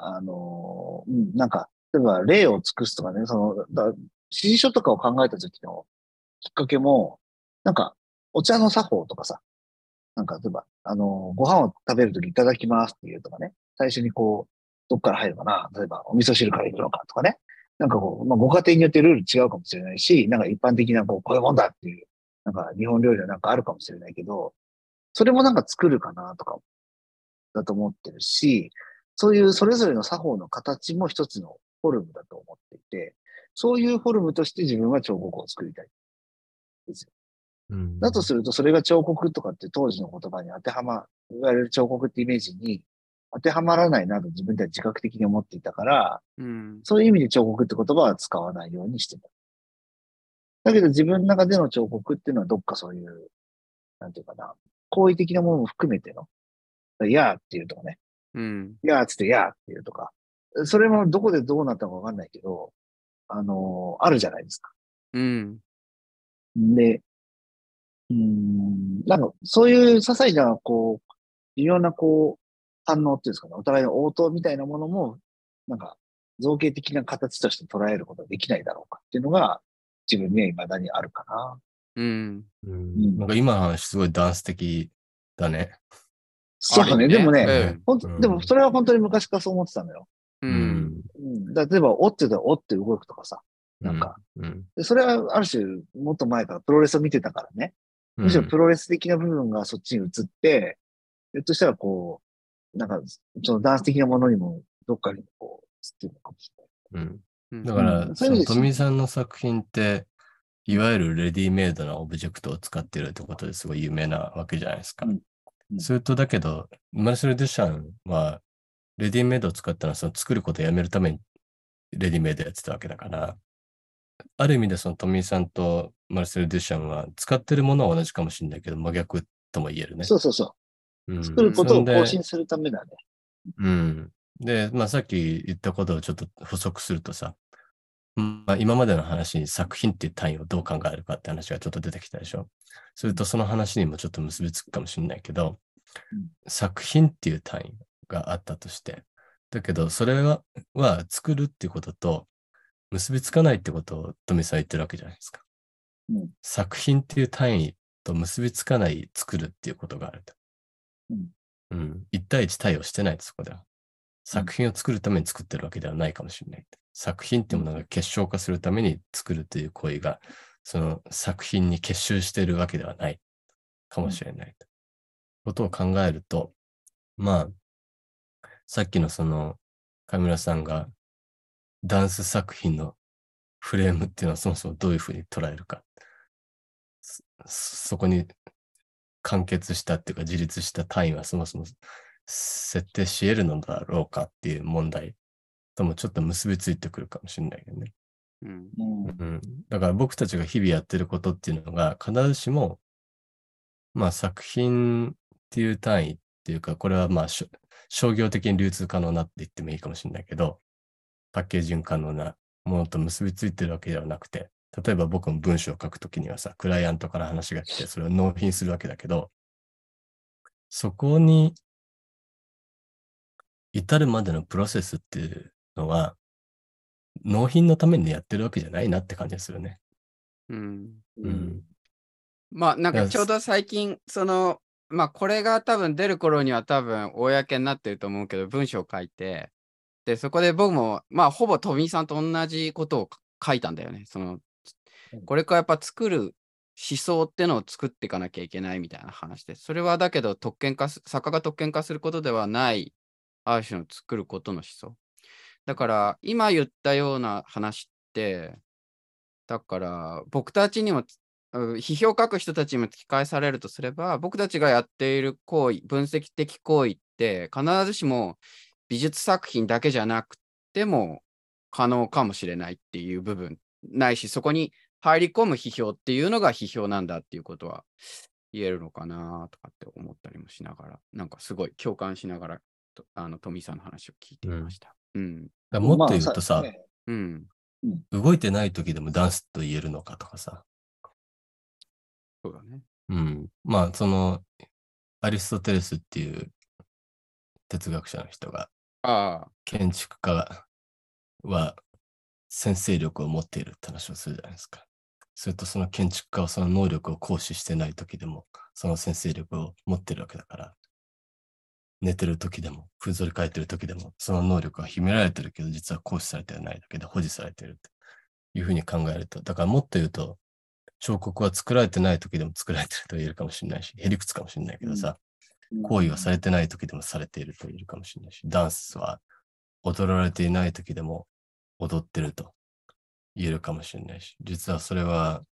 あのうん、なんか、例えば例を尽くすとかね、その、だ指示書とかを考えた時のきっかけも、なんか、お茶の作法とかさ、なんか、例えば、あのご飯を食べるときいただきますっていうとかね、最初にこう、どっから入るかな、例えば、お味噌汁から行くのかとかね、なんかこう、まあ、ご家庭によってルール違うかもしれないし、なんか一般的なこう、こういうもんだっていう、なんか日本料理はなんかあるかもしれないけど、それもなんか作るかなとか、だと思ってるし、そういうそれぞれの作法の形も一つのフォルムだと思っていて、そういうフォルムとして自分は彫刻を作りたい。ですよ。うんだとすると、それが彫刻とかって当時の言葉に当てはま、いわゆる彫刻ってイメージに当てはまらないなと自分では自覚的に思っていたから、うん。そういう意味で彫刻って言葉は使わないようにしてた。だけど自分の中での彫刻っていうのはどっかそういう、なんていうかな、好意的なものも含めての、いやーっていうとかね、うん。いやーっつっていやーっていうとか、それもどこでどうなったのかわかんないけど、あのーあるじゃないですか。うん。で、うーん、なんかそういう些細な、こう、微妙なこう、反応っていうんですかね、お互いの応答みたいなものも、なんか造形的な形として捉えることができないだろうかっていうのが、自分には未だにあるかな。うん。うんなんか今の話すごいダンス的だね。そうね、でもね、うんほんでもそれは本当に昔からそう思ってたのよ。う。。うん。例えば、おって言ったらおって動くとかさ。なんか、うん。でそれはある種、もっと前からプロレスを見てたからね。むしろプロレス的な部分がそっちに移って、ひょっとしたらこう、なんか、そのダンス的なものにも、どっかにこう、移ってるのかもしれない。うんうんだから、うんそのそういう意味で富井さんの作品って、いわゆるレディメイドなオブジェクトを使ってるってことですごい有名なわけじゃないですか。うんうんそれとだけど、マルセル・デュシャンはレディメイドを使ったのはその作ることをやめるためにレディメイドやってたわけだから、ある意味でそのトミーさんとマルセル・デュシャンは使ってるものは同じかもしれないけど、真逆とも言えるね。そうそうそうう。ん作ることを更新するためだね。うん。で、まあさっき言ったことをちょっと補足するとさ、まあ今までの話に作品っていう単位をどう考えるかって話がちょっと出てきたでしょ。それとその話にもちょっと結びつくかもしれないけど、うん作品っていう単位があったとして、だけどそれはは作るっていうことと結びつかないってことを富さん言ってるわけじゃないですか。うん作品っていう単位と結びつかない作るっていうことがあると。うんうん。一対一対応してないとそこでは。作品を作るために作ってるわけではないかもしれない。作品っていうものが結晶化するために作るという行為が、その作品に結集しているわけではないかもしれないと。ことを考えると、まあ、さっきのその、上村さんがダンス作品のフレームっていうのはそもそもどういうふうに捉えるか。そこに完結したっていうか自立した単位はそもそも設定し得るのだろうかっていう問題ともちょっと結びついてくるかもしれないけどね。うん。うん。うん。だから僕たちが日々やってることっていうのが必ずしも、まあ作品っていう単位っていうか、これはまあ商業的に流通可能なって言ってもいいかもしれないけど、パッケージング可能なものと結びついてるわけではなくて、例えば僕も文章を書くときにはさ、クライアントから話が来て、それを納品するわけだけど、そこに至るまでのプロセスっていうのは、納品のためにやってるわけじゃないなって感じがするね。うん。うん。まあなんかちょうど最近、その、まあこれが多分出る頃には多分公になってると思うけど、文章を書いて、で、そこで僕も、まあほぼ富井さんと同じことを書いたんだよね。そのうん、これからやっぱ作る思想ってのを作っていかなきゃいけないみたいな話で、それはだけど特権化す、作家が特権化することではない、ある種の作ることの思想。だから今言ったような話って、だから僕たちにも批評を書く人たちにも聞き返されるとすれば、僕たちがやっている行為、分析的行為って必ずしも美術作品だけじゃなくても可能かもしれないっていう部分ないし、そこに入り込む批評っていうのが批評なんだっていうことは言えるのかなとかって思ったりもしながら、なんかすごい共感しながら、あの富さんの話を聞いていました。うん。だからもっと言うとさ、ねうん。動いてない時でもダンスと言えるのかとかさ。そうだね。うん。まあ、その、アリストテレスっていう哲学者の人が、ああ、建築家は先制力を持っているって話をするじゃないですか。それとその建築家はその能力を行使してない時でも、その先制力を持ってるわけだから、寝てる時でも、ふんぞり返ってる時でも、その能力は秘められてるけど、実は行使されてはないだけで保持されてるというふうに考えると、だからもっと言うと、彫刻は作られてない時でも作られてると言えるかもしれないし、へりくつかもしれないけどさ、行為はされてない時でもされていると言えるかもしれないし、ダンスは踊られていない時でも踊ってると言えるかもしれないし、実はそれは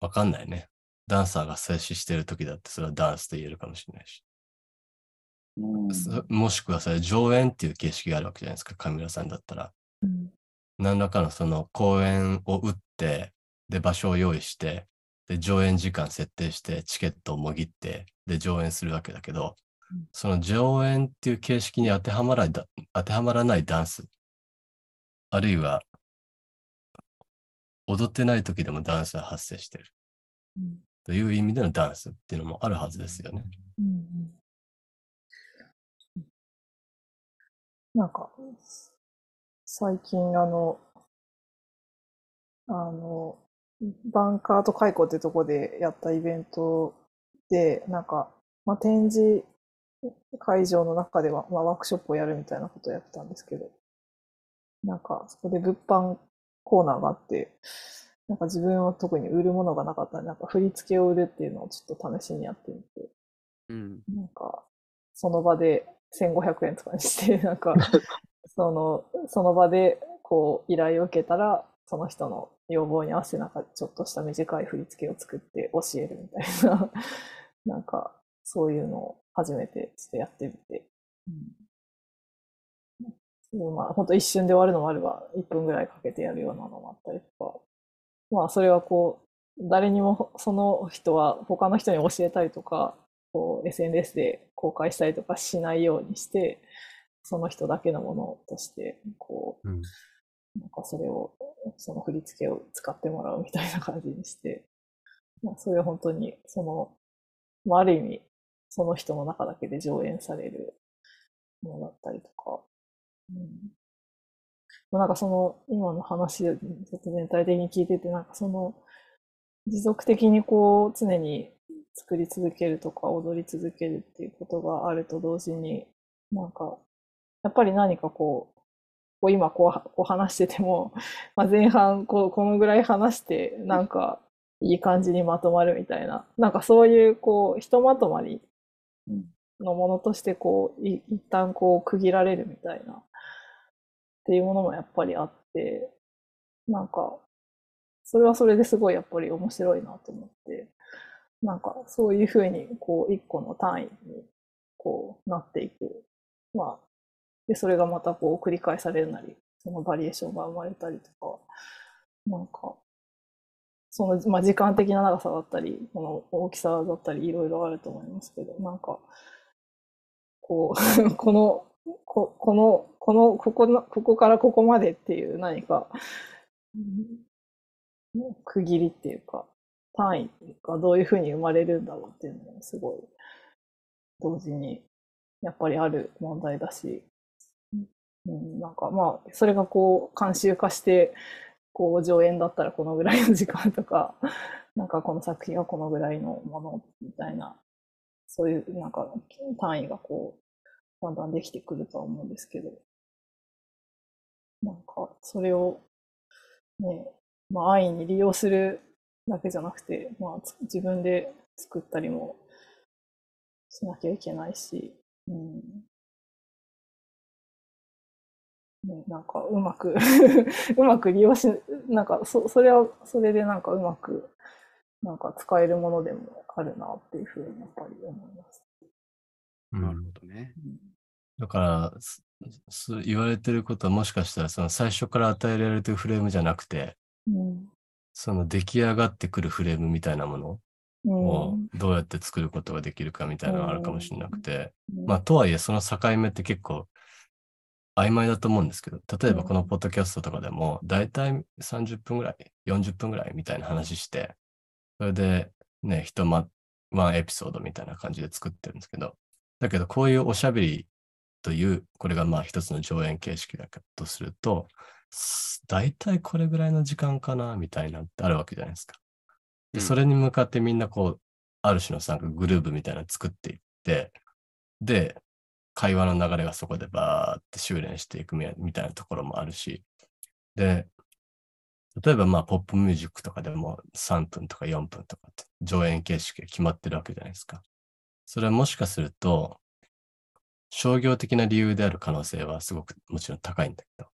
わかんないね。ダンサーが静止している時だってそれはダンスと言えるかもしれないし、もしくはそれ上演っていう形式があるわけじゃないですか、カミラさんだったら。うん。何らかのその公演を打って、で、場所を用意して、で、上演時間設定して、チケットをもぎって、で、上演するわけだけどうん、その上演っていう形式に当てはまらだ当てはまらないダンス、あるいは、踊ってない時でもダンスは発生してる。うん。という意味でのダンスっていうのもあるはずですよね。うんなんか、最近あの、あの、バンカート開講ってとこでやったイベントで、なんか、まあ、展示会場の中では、まあ、ワークショップをやるみたいなことをやってたんですけど、なんか、そこで物販コーナーがあって、なんか自分は特に売るものがなかったんで、なんか振り付けを売るっていうのをちょっと試しにやってみて、うん。なんか、その場で1500円とかにして、なんか、その、その場で、こう、依頼を受けたら、その人の要望に合わせて、なんか、ちょっとした短い振り付けを作って教えるみたいな、なんか、そういうのを初めてちょっとやってみて、うん。まあ、本当一瞬で終わるのもあれば、1分ぐらいかけてやるようなのもあったりとか、まあ、それはこう、誰にもその人は他の人に教えたりとか、こう SNS で公開したりとかしないようにして、その人だけのものとして、こうんう、なんかそれを、その振り付けを使ってもらうみたいな感じにして、まあ、それは本当に、その、まあ、ある意味、その人の中だけで上演されるものだったりとか、うん。まあなんかその、今の話でちょっと全体的に聞いてて、なんかその、持続的にこう、常に作り続けるとか、踊り続けるっていうことがあると同時に、なんか、やっぱり何かこう、こう今こうこう話してても、まあ、前半こうこのぐらい話して、なんかいい感じにまとまるみたいな、なんかそういうこう、ひとまとまりのものとしてこう、い一旦こう区切られるみたいな、っていうものもやっぱりあって、なんか、それはそれですごいやっぱり面白いなと思って、なんかそういうふうにこう一個の単位にこうなっていく。まあ、で、それがまたこう繰り返されるなり、そのバリエーションが生まれたりとか、なんか、その、まあ、時間的な長さだったり、この大きさだったり、いろいろあると思いますけど、なんか、こう、この、ここの、この、ここの、ここからここまでっていう何か、うん区切りっていうか、単位がどういうふうに生まれるんだろうっていうのもすごい、同時に、やっぱりある問題だし、うん、なんかまあ、それがこう、慣習化して、こう、上演だったらこのぐらいの時間とか、なんかこの作品はこのぐらいのものみたいな、そういうなんか単位がこう、だんだんできてくるとは思うんですけど、なんかそれをね、まあ安易に利用するだけじゃなくて、まあつ自分で作ったりもしなきゃいけないし、うん。ね、なんかうまく うまく利用し、なんかそそれはそれでなんかうまくなんか使えるものでもあるなっていうふうにやっぱり思います。うんなるほどね。だからすす言われてることはもしかしたらその最初から与えられてるフレームじゃなくて、うん。その出来上がってくるフレームみたいなものうん。をどうやって作ることができるかみたいなのがあるかもしれなくて、う。ん。まあとはいえその境目って結構曖昧だと思うんですけど、例えばこのポッドキャストとかでも大体30分ぐらい、40分ぐらいみたいな話して、それでね、ひとま、ワンエピソードみたいな感じで作ってるんですけど、だけどこういうおしゃべりという、これがまあ一つの上演形式だとすると、す大体これぐらいの時間かな、みたいなってあるわけじゃないですか。で、うんそれに向かってみんなこう、ある種のなんかグループみたいなの作っていって、で、会話の流れがそこでバーって修練していくみみたいなところもあるし、で、例えばまあポップミュージックとかでも3分とか4分とかって上演形式が決まってるわけじゃないですか。それはもしかすると、商業的な理由である可能性はすごくもちろん高いんだけど、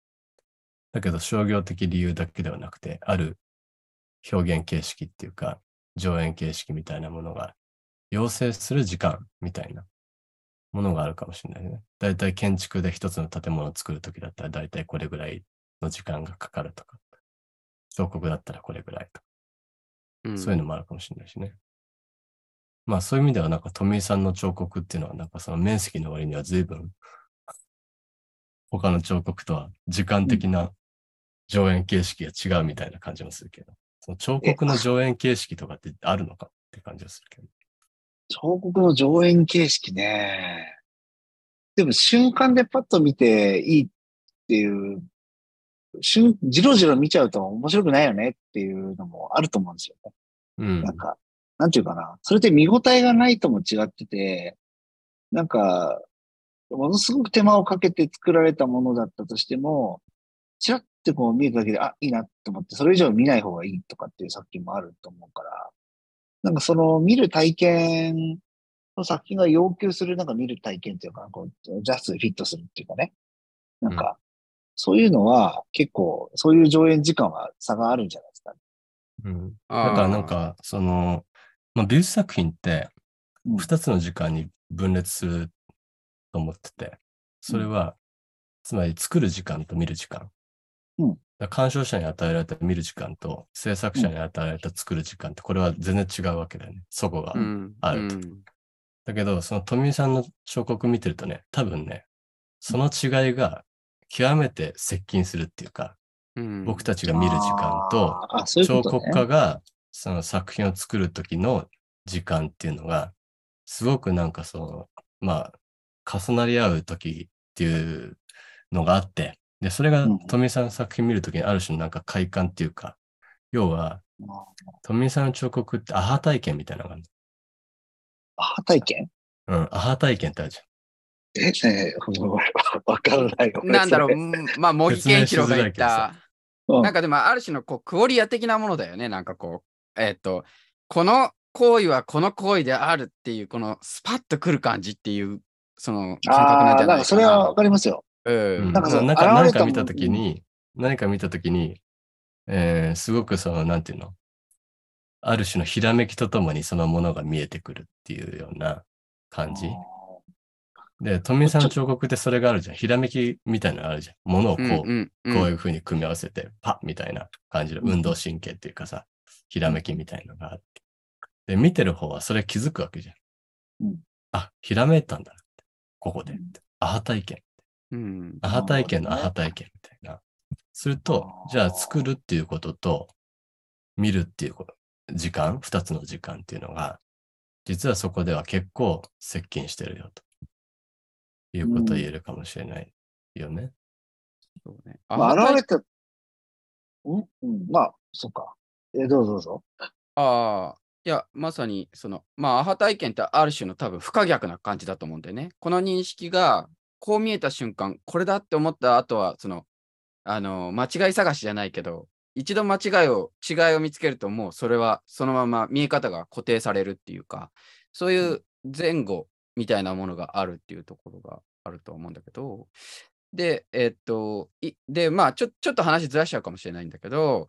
だけど商業的理由だけではなくて、ある表現形式っていうか、上演形式みたいなものが要請する時間みたいなものがあるかもしれないね。だいたい建築で一つの建物を作るときだったら、だいたいこれぐらいの時間がかかるとか、彫刻だったらこれぐらいとか、うんそういうのもあるかもしれないしね。まあそういう意味ではなんか富井さんの彫刻っていうのはなんかその面積の割には随分他の彫刻とは時間的な上演形式が違うみたいな感じもするけど、その彫刻の上演形式とかってあるのかって感じがするけど。彫刻の上演形式ね。でも瞬間でパッと見ていいっていう、瞬、じろじろ見ちゃうと面白くないよねっていうのもあると思うんですよね。うん。なんか、なんていうかな。それって見応えがないとも違ってて、なんか、ものすごく手間をかけて作られたものだったとしても、ちらってこう見えただけで、あ、いいなと思って、それ以上見ない方がいいとかっていう作品もあると思うから、なんかその見る体験の作品が要求するなんか見る体験っていうか、こう、ジャストにフィットするっていうかね。なんか、そういうのは結構、そういう上演時間は差があるんじゃないですか。うん。だからなんか、その、まあ、美術作品ってうん二つの時間に分裂すると思ってて、それはつまり作る時間と見る時間。うん鑑賞者に与えられた見る時間と制作者に与えられた作る時間ってこれは全然違うわけだよね。そこが。うんあるとうんだけど、その富井さんの彫刻見てるとね、多分ね、その違いが極めて接近するっていうか、うん僕たちが見る時間と、彫。刻家がその作品を作る時の時間っていうのが、すごくなんかその、まあ、重なり合う時っていうのがあって、で、それがうん富井さんの作品見るときにある種のなんか快感っていうか、要は、富井さんの彫刻ってアハ体験みたいなのがあるアハ体験？のうん、アハ体験ってあるじゃん。え、えー、わからないよ。なんだろう、まあ、茂木健一郎が言った、うんなんかでもある種のこうクオリア的なものだよね。なんかこう、えっ、と、この行為はこの行為であるっていう、このスパッとくる感じっていう、その感覚なんああ、じゃなかな。ないんかそれはわかりますよ。うん。なんかなんか何か見たときに、何か見たときに、えーすごくその、なんていうの？ある種のひらめきとともにそのものが見えてくるっていうような感じ。で、富井さんの彫刻ってそれがあるじゃん。ひらめきみたいなのあるじゃん。ものをこう、うんうんうんこういうふうに組み合わせて、パッみたいな感じの運動神経っていうかさ、ひらめきみたいのがあって。で、見てる方はそれ気づくわけじゃん。うんあ、ひらめいたんだなって。ここでうん。アハ体験。うんアハ体験のアハ体験みたいな。するとじゃあ作るっていうことと、見るっていうこと、時間、二つの時間っていうのが、実はそこでは結構接近してるよと。いうことを言えるかもしれないよね。そうねまあ、あ現れた、うん？うん、まあ、そうか。えーどうぞどうぞ。ああ、いや、まさに、その、まあ、アハ体験ってある種の多分不可逆な感じだと思うんだよね。この認識が、こう見えた瞬間、これだって思った後は、その、あの、間違い探しじゃないけど、一度間違いを、違いを見つけると、もうそれはそのまま見え方が固定されるっていうか、そういう前後みたいなものがあるっていうところがあると思うんだけど、で、えっと、いで、まあちょ、ちょっと話ずらしちゃうかもしれないんだけど、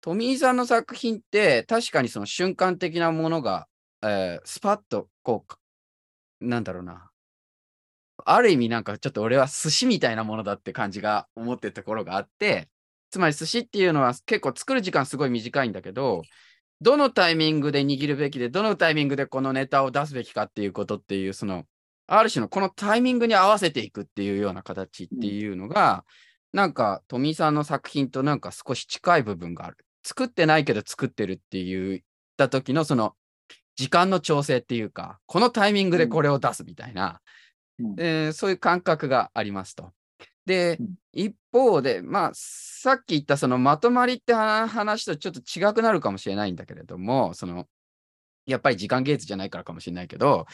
富井さんの作品って確かにその瞬間的なものが、えースパッとこうなんだろうなある意味なんかちょっと俺は寿司みたいなものだって感じが思ってるところがあってつまり寿司っていうのは結構作る時間すごい短いんだけどどのタイミングで握るべきでどのタイミングでこのネタを出すべきかっていうことっていうそのある種のこのタイミングに合わせていくっていうような形っていうのが、なんか富井さんの作品となんか少し近い部分がある。作ってないけど作ってるって言った時のその時間の調整っていうか、このタイミングでこれを出すみたいな、えーそういう感覚がありますと。で、うん。一方で、まあ、さっき言ったそのまとまりって話話とちょっと違くなるかもしれないんだけれども、その、やっぱり時間芸術じゃないからかもしれないけど、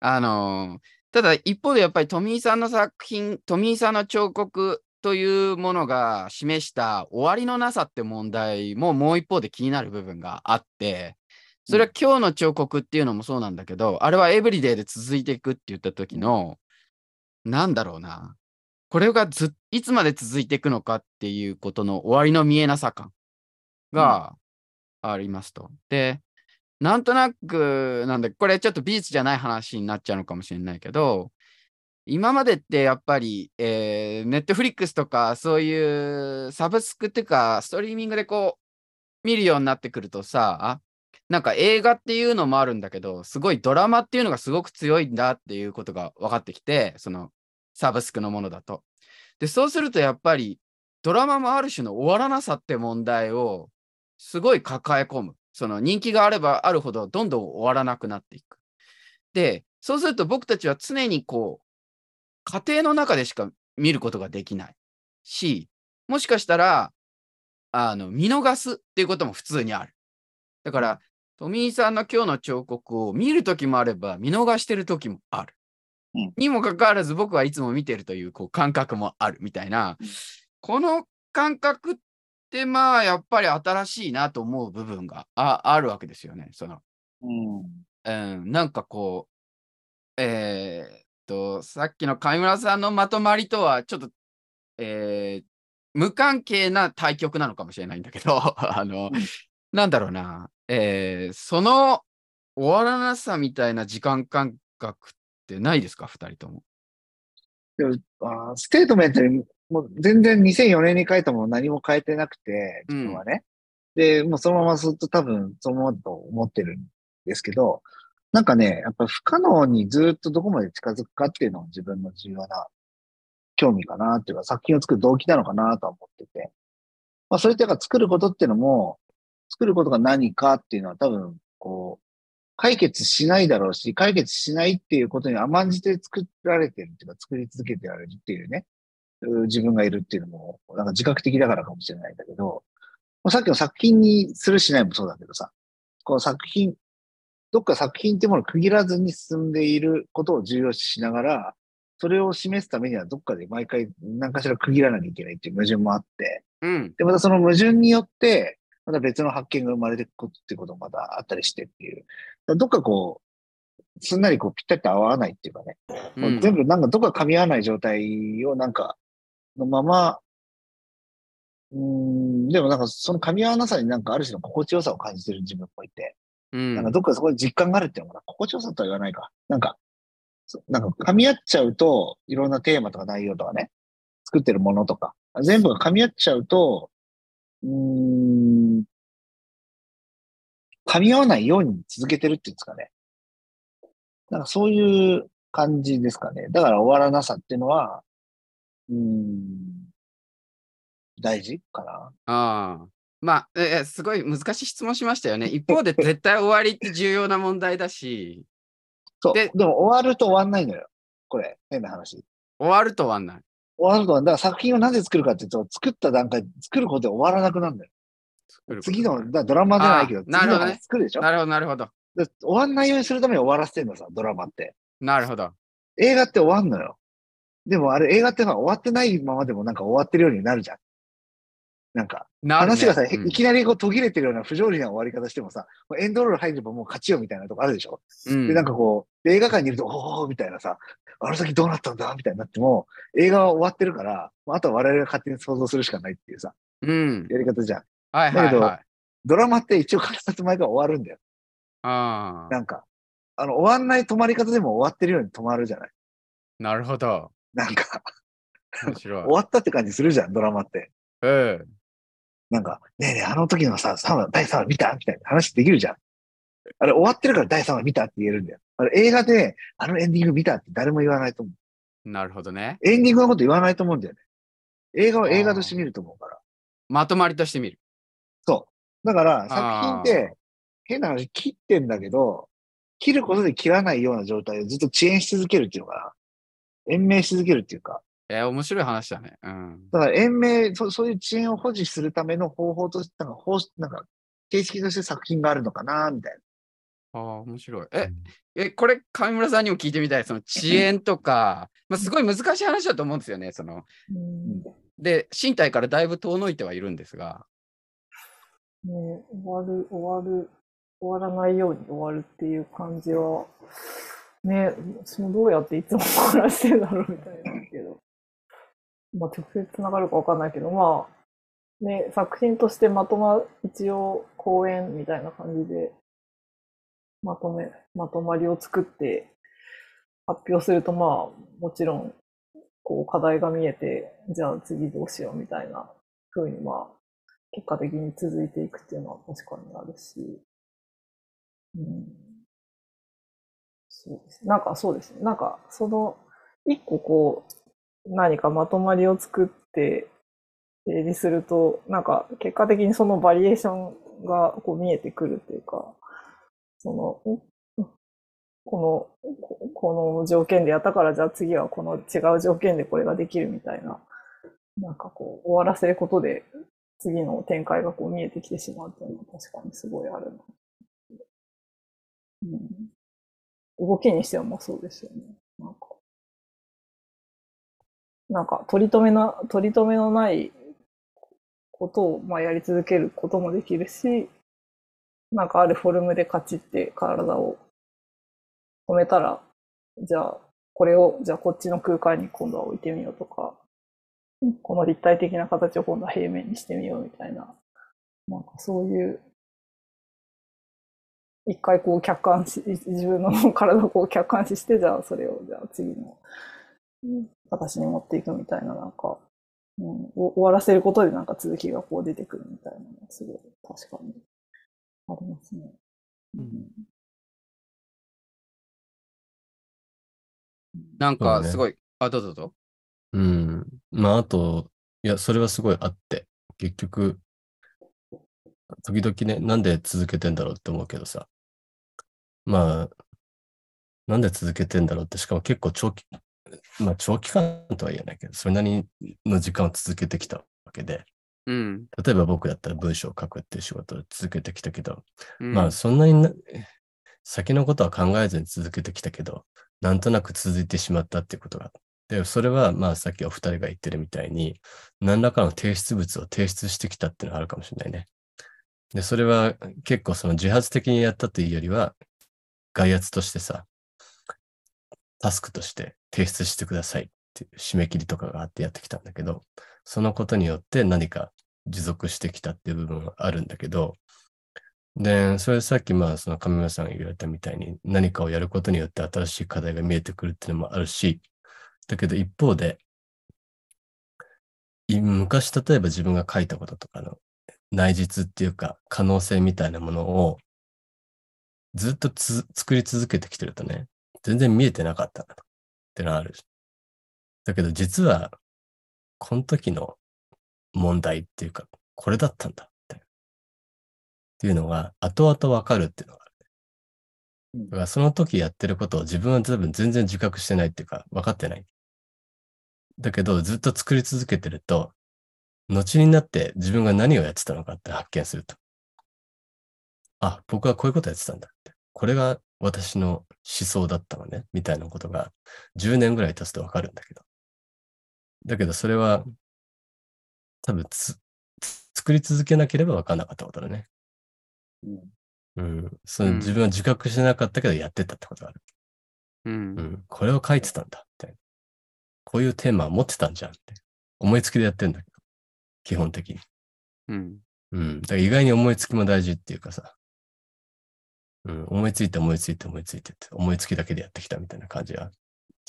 あのーただ一方でやっぱり富井さんの作品、富井さんの彫刻というものが示した終わりのなさって問題ももう一方で気になる部分があって、それは今日の彫刻っていうのもそうなんだけど、あれはエブリデイで続いていくって言った時の、なんだろうな、これがずいつまで続いていくのかっていうことの終わりの見えなさ感がありますと。で、なんとなく、なんだ、これちょっと美術じゃない話になっちゃうのかもしれないけど、今までってやっぱり、えー、ネットフリックスとかそういうサブスクっていうか、ストリーミングでこう、見るようになってくるとさ、なんか映画っていうのもあるんだけど、すごいドラマっていうのがすごく強いんだっていうことが分かってきて、そのサブスクのものだと。で、そうするとやっぱりドラマもある種の終わらなさって問題をすごい抱え込む。その人気があればあるほどどんどん終わらなくなっていく。で、そうすると僕たちは常にこう、家庭の中でしか見ることができないし、もしかしたら、あの、見逃すっていうことも普通にある。だから、富井さんの今日の彫刻を見るときもあれば、見逃してるときもある。うんにもかかわらず僕はいつも見てるというこう感覚もあるみたいな、この感覚ってまあやっぱり新しいなと思う部分がああるわけですよね。そのうん。うん、なんかこう、えーっと、さっきの上村さんのまとまりとはちょっと、えー無関係な対局なのかもしれないんだけど、あの、うんなんだろうな、えーその終わらなさみたいな時間感覚ってないですか、二人とも。でもあステートメントにもう全然2004年に書いたもの何も変えてなくて、自分はね。で、もうそのままずっと多分そのままと思ってるんですけど、なんかね、やっぱ不可能にずっとどこまで近づくかっていうのが自分の重要な興味かなっていうか、作品を作る動機なのかなと思ってて。まあ、それってやっぱ作ることっていうのも、作ることが何かっていうのは多分、こう、解決しないだろうし、解決しないっていうことに甘んじて作られてるっていうか、作り続けてられるっていうね、自分がいるっていうのも、なんか自覚的だからかもしれないんだけど、さっきの作品にするしないもそうだけどさ、この作品、どっか作品っていうものを区切らずに進んでいることを重要視しながら、それを示すためにはどっかで毎回何かしら区切らなきゃいけないっていう矛盾もあって、うん。で、またその矛盾によって、また別の発見が生まれていくっていうこともまたあったりしてっていう。どっかこう、すんなりこうぴったりと合わないっていうかね。うん全部なんかどっか噛み合わない状態をなんか、のまま、うーん、でもなんかその噛み合わなさになんかある種の心地よさを感じてる自分もいて、うんなんかどっかそこで実感があるっていうのかな。心地よさとは言わないか。なんか、そなんか噛み合っちゃうと、いろんなテーマとか内容とかね、作ってるものとか、全部が噛み合っちゃうと、うーん、噛み合わないように続けてるっていうんですかね。なんかそういう感じですかね。だから終わらなさっていうのは、うーん、大事かな。ああ。まあ、ええすごい難しい質問しましたよね。一方で絶対終わりって重要な問題だし、そう。ででも終わると終わんないのよ。これ、変な話。終わると終わんない。終わるとは、だから作品をなぜ作るかっていうと、作った段階、作ることで終わらなくなるんだよ。次の、だドラマじゃないけど、なるほどね次の話作るでしょ？なるほど、なるほど。で終わんないようにするために終わらせてんのさ、ドラマって。なるほど。映画って終わんのよ。でもあれ、映画ってのは終わってないままでもなんか終わってるようになるじゃん。なんか、話がさ、うんいきなりこう途切れてるような不条理な終わり方してもさ、エンドロール入ればもう勝ちよみたいなとこあるでしょ、うんで、なんかこう、映画館にいると、おーみたいなさ、あの先どうなったんだみたいになっても、映画は終わってるから、あとは我々が勝手に想像するしかないっていうさ、うん。やり方じゃん。はいだけどはいはい。ドラマって一応必ず毎回終わるんだよ。ああ。なんか、あの、終わんない止まり方でも終わってるように止まるじゃない？なるほど。なんか、終。わったって感じするじゃん、ドラマって。うん。なんか、ねえねえ、あの時のさ、3話、第3話見た？みたいな話できるじゃん。あれ終わってるから第3話見たって言えるんだよ。あれ映画で、あのエンディング見たって誰も言わないと思う。なるほどね。エンディングのこと言わないと思うんだよね。映画は映画として見ると思うから。まとまりとして見る。そう。だから、作品って、変な話、切ってんだけど、切ることで切らないような状態をずっと遅延し続けるっていうのかな。延命し続けるっていうか。えー面白い話だね。うん。だから延命、そそういう遅延を保持するための方法として、なんか方なんか形式として作品があるのかな、みたいな。ああ、面白い。え、え、これ、上村さんにも聞いてみたい。その遅延とか、まあ、すごい難しい話だと思うんですよね。その、うんで、身体からだいぶ遠のいてはいるんですが、ね、終わる、終わる、終わらないように終わるっていう感じは、ね、そのどうやっていつも終わらせてるだろうみたいなんだけど、まあ直接つながるかわかんないけど、まあ、ね、作品としてまとま、一応公演みたいな感じで、まとめ、まとまりを作って発表すると、まあ、もちろん、こう課題が見えて、じゃあ次どうしようみたいな風に、まあ、結果的に続いていくっていうのは確かにあるし、うん、そうですねなんかそうですね。なんかその一個こう何かまとまりを作って提示すると、なんか結果的にそのバリエーションがこう見えてくるっていうか、その、この、この条件でやったからじゃあ次はこの違う条件でこれができるみたいな、なんかこう終わらせることで次の展開がこう見えてきてしまうっていうのは確かにすごいあるな。うん、動きにしてもそうですよね。なんか、取り留めな、取り留めのないことをまあやり続けることもできるし、なんかあるフォルムでカチって体を止めたら、じゃあこれを、じゃあこっちの空間に今度は置いてみようとか、この立体的な形を今度は平面にしてみようみたいな、なんかそういう、一回こう客観視、自分の体をこう客観視して、じゃあそれを、じゃあ次の形に持っていくみたいな、なんか、うん、お終わらせることでなんか続きがこう出てくるみたいなのがすごい確かにありますね。うんなんかすごい、あ、どうぞどうぞ。うん。まあ、あと、いや、それはすごいあって、結局、時々ね、なんで続けてんだろうって思うけどさ、まあ、なんで続けてんだろうって、しかも結構長期、まあ長期間とは言えないけど、それなりの時間を続けてきたわけで、うん。例えば僕だったら文章を書くっていう仕事を続けてきたけど、うんまあそんなにな先のことは考えずに続けてきたけど、なんとなく続いてしまったっていうことが。で、それはまあさっきお二人が言ってるみたいに、何らかの提出物を提出してきたっていうのがあるかもしれないね。で、それは結構その自発的にやったというよりは、外圧としてさ、タスクとして提出してくださいっていう締め切りとかがあってやってきたんだけど、そのことによって何か持続してきたっていう部分はあるんだけど、で、それさっきまあその上村さんが言われたみたいに何かをやることによって新しい課題が見えてくるっていうのもあるし、だけど一方で、昔例えば自分が書いたこととかの内実っていうか可能性みたいなものをずっと作り続けてきてるとね、全然見えてなかったなとってのはある。だけど実は、この時の問題っていうか、これだったんだって。いうのが後々わかるっていうのがある。うんだからその時やってることを自分は多分全然自覚してないっていうか、分かってない。だけど、ずっと作り続けてると、後になって自分が何をやってたのかって発見すると。あ、僕はこういうことやってたんだって。これが私の思想だったのね、みたいなことが10年ぐらい経つとわかるんだけど。だけどそれは多分つつ作り続けなければわかんなかったことだね。うんうん。そのうん自分は自覚してなかったけどやってたってことがある。うんう。ん。これを書いてたんだって。こういうテーマを持ってたんじゃんって。思いつきでやってんだけど。基本的に。うん。うん。だから意外に思いつきも大事っていうかさ。うん。思いついて思いついて思いついてって、思いつきだけでやってきたみたいな感じは、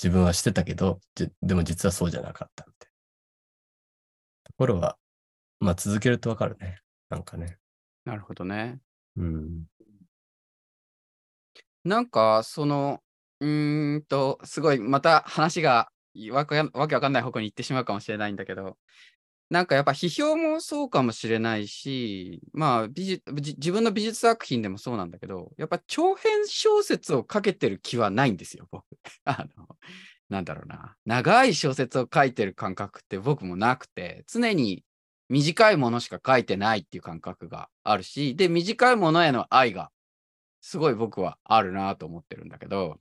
自分はしてたけど、じでも実はそうじゃなかったって。ところは、まあ続けるとわかるね。なんかね。なるほどね。うん。なんか、その、うーんと、すごい、また話がわけわかんない方向に行ってしまうかもしれないんだけど、なんかやっぱ批評もそうかもしれないし、まあ美術自分の美術作品でもそうなんだけど、やっぱ長編小説を書けてる気はないんですよ、僕。あの、なんだろうな。長い小説を書いてる感覚って僕もなくて、常に短いものしか書いてないっていう感覚があるし、で、短いものへの愛がすごい僕はあるなと思ってるんだけど、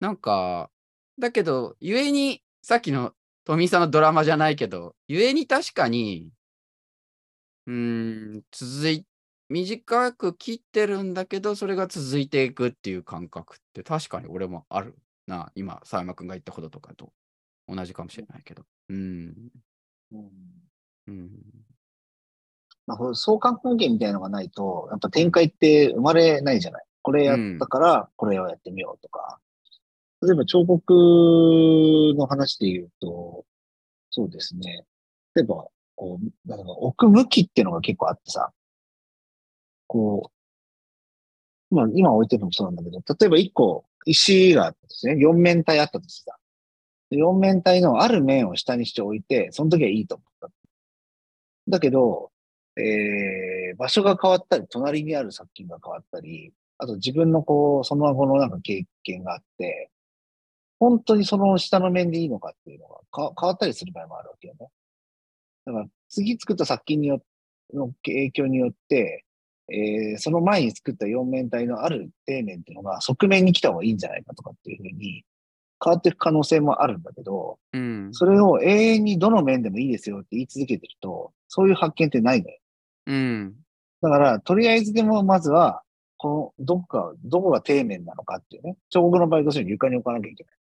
なんか、だけど、ゆえに、さっきの富井さんのドラマじゃないけど、ゆえに確かに、うーん、続い、短く切ってるんだけど、それが続いていくっていう感覚って確かに俺もあるな。今、佐山くんが言ったこととかと同じかもしれないけど。うん。うんうん。まあ、相関関係みたいなのがないと、やっぱ展開って生まれないじゃない。これやったから、これをやってみようとか。例えば彫刻の話で言うと、そうですね。例えば、こう、なんか置く向きっていうのが結構あってさ、こう、まあ今置いてるのもそうなんだけど、例えば一個石があったんですね。四面体あったとしてさ、四面体のある面を下にして置いて、その時はいいと思った。だけど、えー、場所が変わったり、隣にある作品が変わったり、あと自分のこう、その後のなんか経験があって、本当にその下の面でいいのかっていうのがか変わったりする場合もあるわけよね。だから次作った作品によの影響によって、えー、その前に作った四面体のある底面っていうのが側面に来た方がいいんじゃないかとかっていうふうに変わっていく可能性もあるんだけど、うん。それを永遠にどの面でもいいですよって言い続けてると、そういう発見ってないのよ。うん。だから、とりあえずでもまずは、この、どこか、どこが底面なのかっていうね。彫刻の場合、どうしても床に置かなきゃいけない。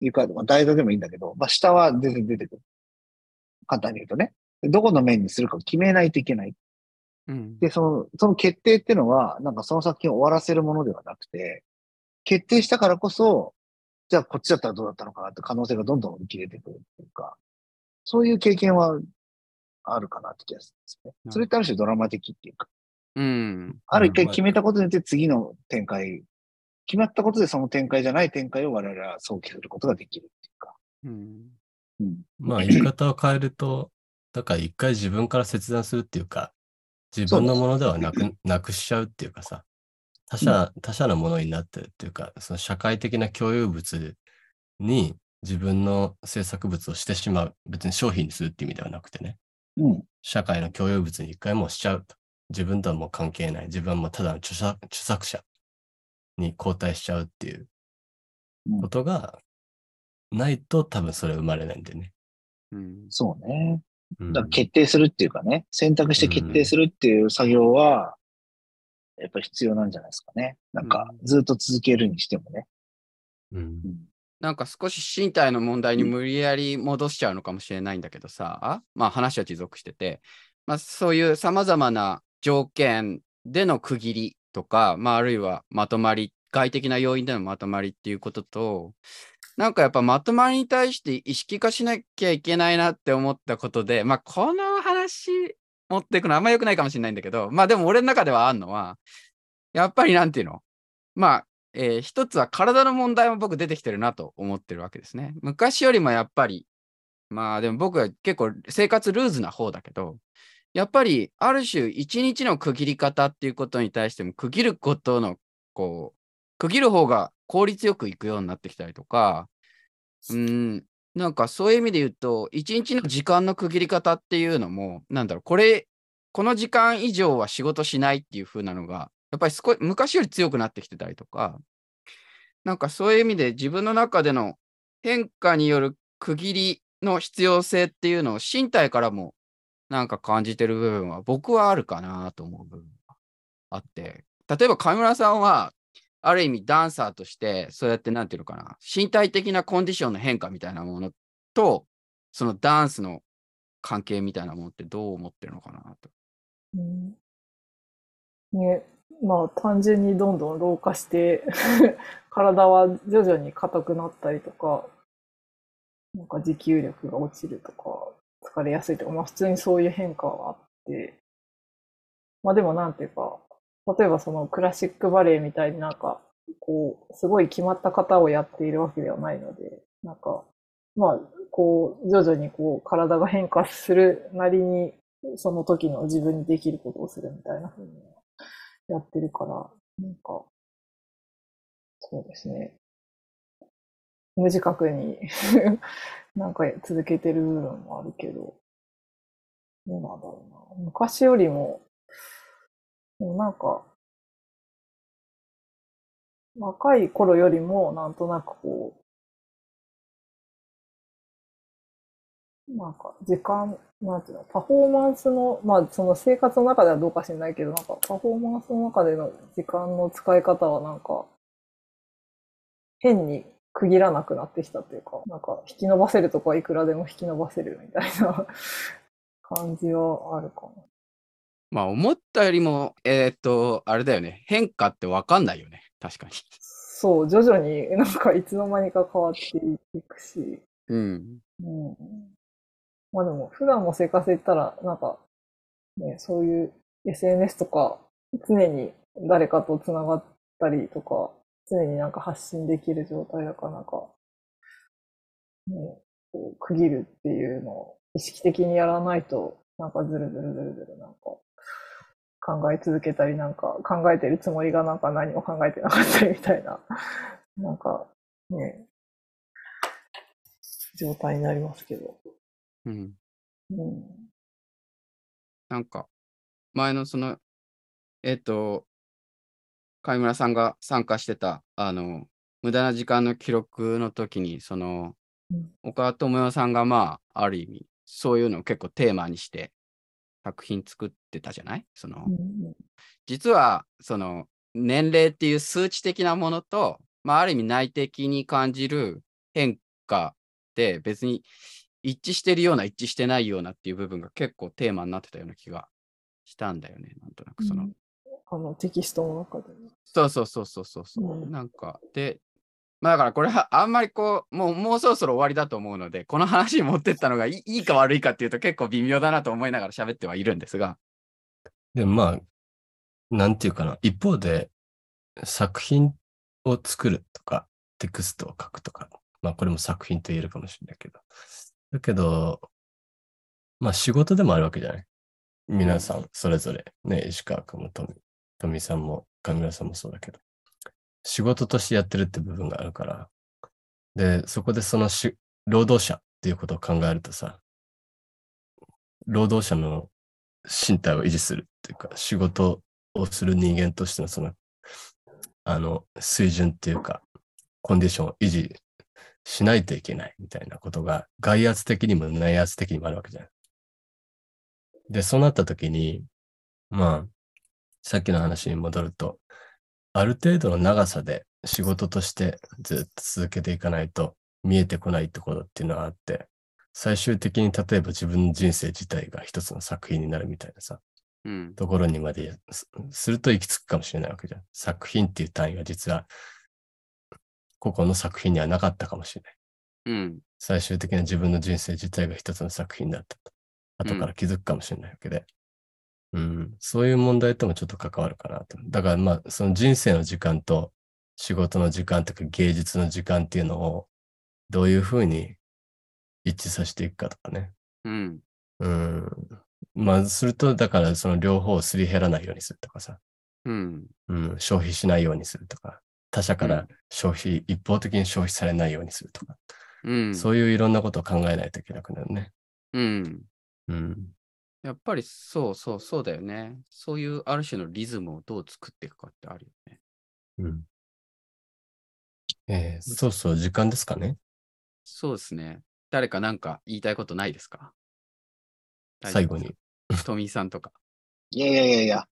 床、まあ、台座でもいいんだけど、まあ、下は全然出てくる。簡単に言うとね。でどこの面にするかを決めないといけない。うん。で、その、その決定っていうのは、なんかその作品を終わらせるものではなくて、決定したからこそ、じゃあこっちだったらどうだったのかなって可能性がどんどん浮き出てくるっていうか、そういう経験はあるかなって気がするんですね。うんそれってある種ドラマ的っていうか、うん。ある一回まあ決めたことによって次の展開、決まったことでその展開じゃない展開を我々は想起することができるっていうか。うん。うん。まあ言い方を変えると、だから一回自分から切断するっていうか、自分のものではなくなくしちゃうっていうかさ、他者、他者のものになってるっていうか、その社会的な共有物に自分の制作物をしてしまう。別に商品にするっていう意味ではなくてね、うん。社会の共有物に一回もうしちゃうと。自分とはもう関係ない。自分はもうただの著作者に交代しちゃうっていううんことがないと多分それ生まれないんでね。うん。そうね。うんだから決定するっていうかね、選択して決定するっていう作業は、やっぱり必要なんじゃないですかね。なんか、ずっと続けるにしてもね。うんうんなんか少し身体の問題に無理やり戻しちゃうのかもしれないんだけどさ、まあ話は持続してて、まあそういう様々な条件での区切りとか、まああるいはまとまり、外的な要因でのまとまりっていうことと、なんかやっぱまとまりに対して意識化しなきゃいけないなって思ったことで、まあこの話持っていくのあんま良くないかもしれないんだけど、まあでも俺の中ではあるのは、やっぱりなんていうのまあえー一つは体の問題も僕出てきてるなと思ってるわけですね。昔よりもやっぱり、まあでも僕は結構生活ルーズな方だけど、やっぱりある種一日の区切り方っていうことに対しても区切ることのこう、区切る方が効率よくいくようになってきたりとか、うん、なんかそういう意味で言うと、一日の時間の区切り方っていうのも、なんだろう、これ、この時間以上は仕事しないっていう風なのが、やっぱり少し昔より強くなってきてたりとか、なんかそういう意味で自分の中での変化による区切りの必要性っていうのを身体からもなんか感じてる部分は僕はあるかなと思う部分があって、例えば上村さんはある意味ダンサーとしてそうやってなんていうのかな、身体的なコンディションの変化みたいなものと、そのダンスの関係みたいなものってどう思ってるのかなと。うん。ね、まあ単純にどんどん老化して 体は徐々に硬くなったりとか、なんか持久力が落ちるとか、疲れやすいとか、まあ普通にそういう変化があって、まあでもなんていうか、例えばそのクラシックバレエみたいになんか、こう、すごい決まった型をやっているわけではないので、なんか、まあ、こう、徐々にこう、体が変化するなりに、その時の自分にできることをするみたいな風にやってるから、なんか、そうですね。無自覚に なんか続けてる部分もあるけど、どうなんだろうな。昔よりも、でもなんか、若い頃よりもなんとなくこう、なんか時間、なんていうの、パフォーマンスの、まあその生活の中ではどうか知らないけど、なんかパフォーマンスの中での時間の使い方はなんか、変に区切らなくなってきたっていうか、なんか引き伸ばせるとこはいくらでも引き伸ばせるみたいな 感じはあるかな。まあ思ったよりも、えーっと、あれだよね。変化ってわかんないよね。確かに。そう、徐々になんかいつの間にか変わっていくし、うん。うん。まあでも、普段も生活で言ったら、なんか、ね、そういう SNS とか、常に誰かと繋がったりとか、常になんか発信できる状態だから、なんか、ね、こう区切るっていうのを意識的にやらないと、なんかずるずるずるずるなんか、考え続けたり、なんか考えてるつもりがなんか何も考えてなかったりみたいな、なんか、ね、状態になりますけど。うん。うん。なんか、前のその、えっ、と、貝村さんが参加してた、あの、無駄な時間の記録の時に、そのうん、岡田智代さんが、まあ、ある意味、そういうのを結構テーマにして作品作ってたじゃない？その、うん。実は、その、年齢っていう数値的なものと、まあ、ある意味内的に感じる変化で別に一致してるような、一致してないようなっていう部分が結構テーマになってたような気がしたんだよね。なんとなくその、うんあのテキストの中でね。そうそうそうそうそうそう、うんなんか、で、まあだからこれはあんまりこう、もうもうそろそろ終わりだと思うので、この話に持ってったのがいいいいか悪いかっていうと結構微妙だなと思いながら喋ってはいるんですが。でもまあ、なんていうかな。一方で、作品を作るとか、テクストを書くとか、まあこれも作品と言えるかもしれないけど。だけど、まあ仕事でもあるわけじゃない。皆さん、それぞれ、ね、石川君も富富さんも上村さんもそうだけど、仕事としてやってるって部分があるから、で、そこでそのし労働者っていうことを考えるとさ、労働者の身体を維持するっていうか、仕事をする人間としてのその、あの、水準っていうか、コンディションを維持しないといけないみたいなことが、外圧的にも内圧的にもあるわけじゃない。で、そうなった時に、まあ、さっきの話に戻ると、ある程度の長さで仕事としてずっと続けていかないと見えてこないってことっていうのはあって、最終的に例えば自分の人生自体が一つの作品になるみたいなさ、うん。ところにまですすると行き着くかもしれないわけじゃん。作品っていう単位が実は、個々の作品にはなかったかもしれない。うん。最終的な自分の人生自体が一つの作品だったと。後から気づくかもしれないわけで。うん、そういう問題ともちょっと関わるかなと。だからまあ、その人生の時間と仕事の時間とか芸術の時間っていうのをどういうふうに一致させていくかとかね。うん。うん。まあ、すると、だからその両方をすり減らないようにするとかさ。うん。うん、消費しないようにするとか。他者かうんら消費、一方的に消費されないようにするとか。うん。そういういろんなことを考えないといけなくなるね。うん。うん。やっぱりそうそうそうだよね。そういうある種のリズムをどう作っていくかってあるよね。うん。えー、そうそう、時間ですかね。そうですね。誰かなんか言いたいことないですか？最後。に。富井さんとか。いやいやいやいや。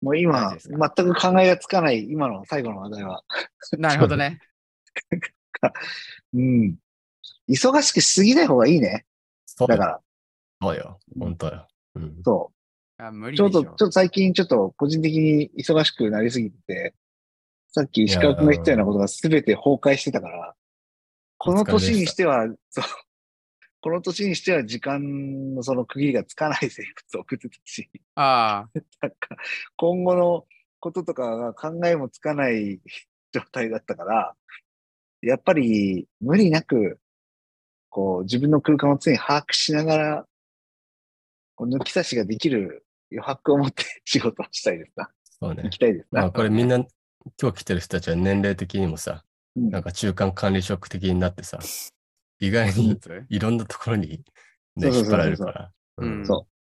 もう大今、全く考えがつかない、今の最後の話題は。なるほどね。うん。忙しくしすぎない方がいいね。そうよ。だから、そうよ。本当よ。うん。そあ無う。ちょうど、理でしょちょっと最近ちょっと個人的に忙しくなりすぎてて、さっき石川君が言ったようなことが全て崩壊してたから、この年にしては、そう、この年にしては時間のその区切りがつかない生活を送ってたし、ああ、なんか、今後のこととかが考えもつかない状態だったから、やっぱり無理なく、こう、自分の空間を常に把握しながら、抜き差しができる余白を持って仕事をしたいですな。そうね行。きたいですな。まあこれみんな、今日来てる人たちは年齢的にもさ、うんなんか中間管理職的になってさ、意外についろんなところにね、引っ張られるから、うんそう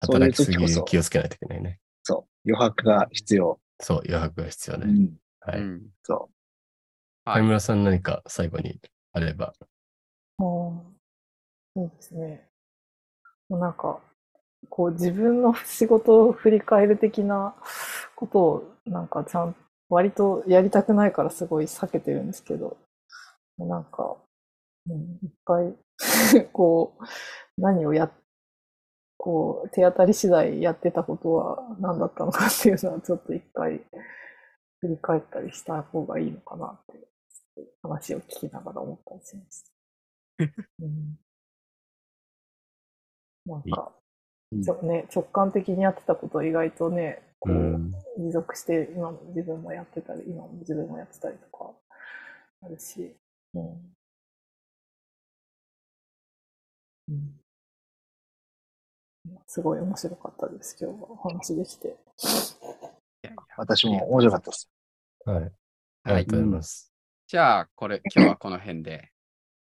働きすぎ気をつけないといけないね。そう。余白が必要。そう、余白が必要ね。うん。はい。うん。そはい上村さん何か最後にあれば。ああ、そうですね。なんか、こう自分の仕事を振り返る的なことをなんかちゃん割とやりたくないからすごい避けてるんですけど、なんか、うん、一回 こう、何をや、こう、手当たり次第やってたことは何だったのかっていうのはちょっと一回振り返ったりした方がいいのかなって、話を聞きながら思ったりしました。うんなんか、ちょね、直感的にやってたことを意外とね、こう、うん持続して今も自分もやってたり、今も自分もやってたりとかあるし、うん。うんすごい面白かったです、今日はお話できて。いやいや私も面白かったです。はい。ありはいがとうございます。じゃあ、これ、今日はこの辺で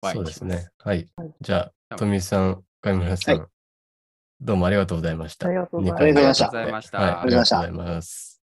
そう。ですね。はいはい。じゃあ、富井さん、上村さん、はどうもありがとうございました。ありがとうございましたありがとうございましたはい、ありがとうございます。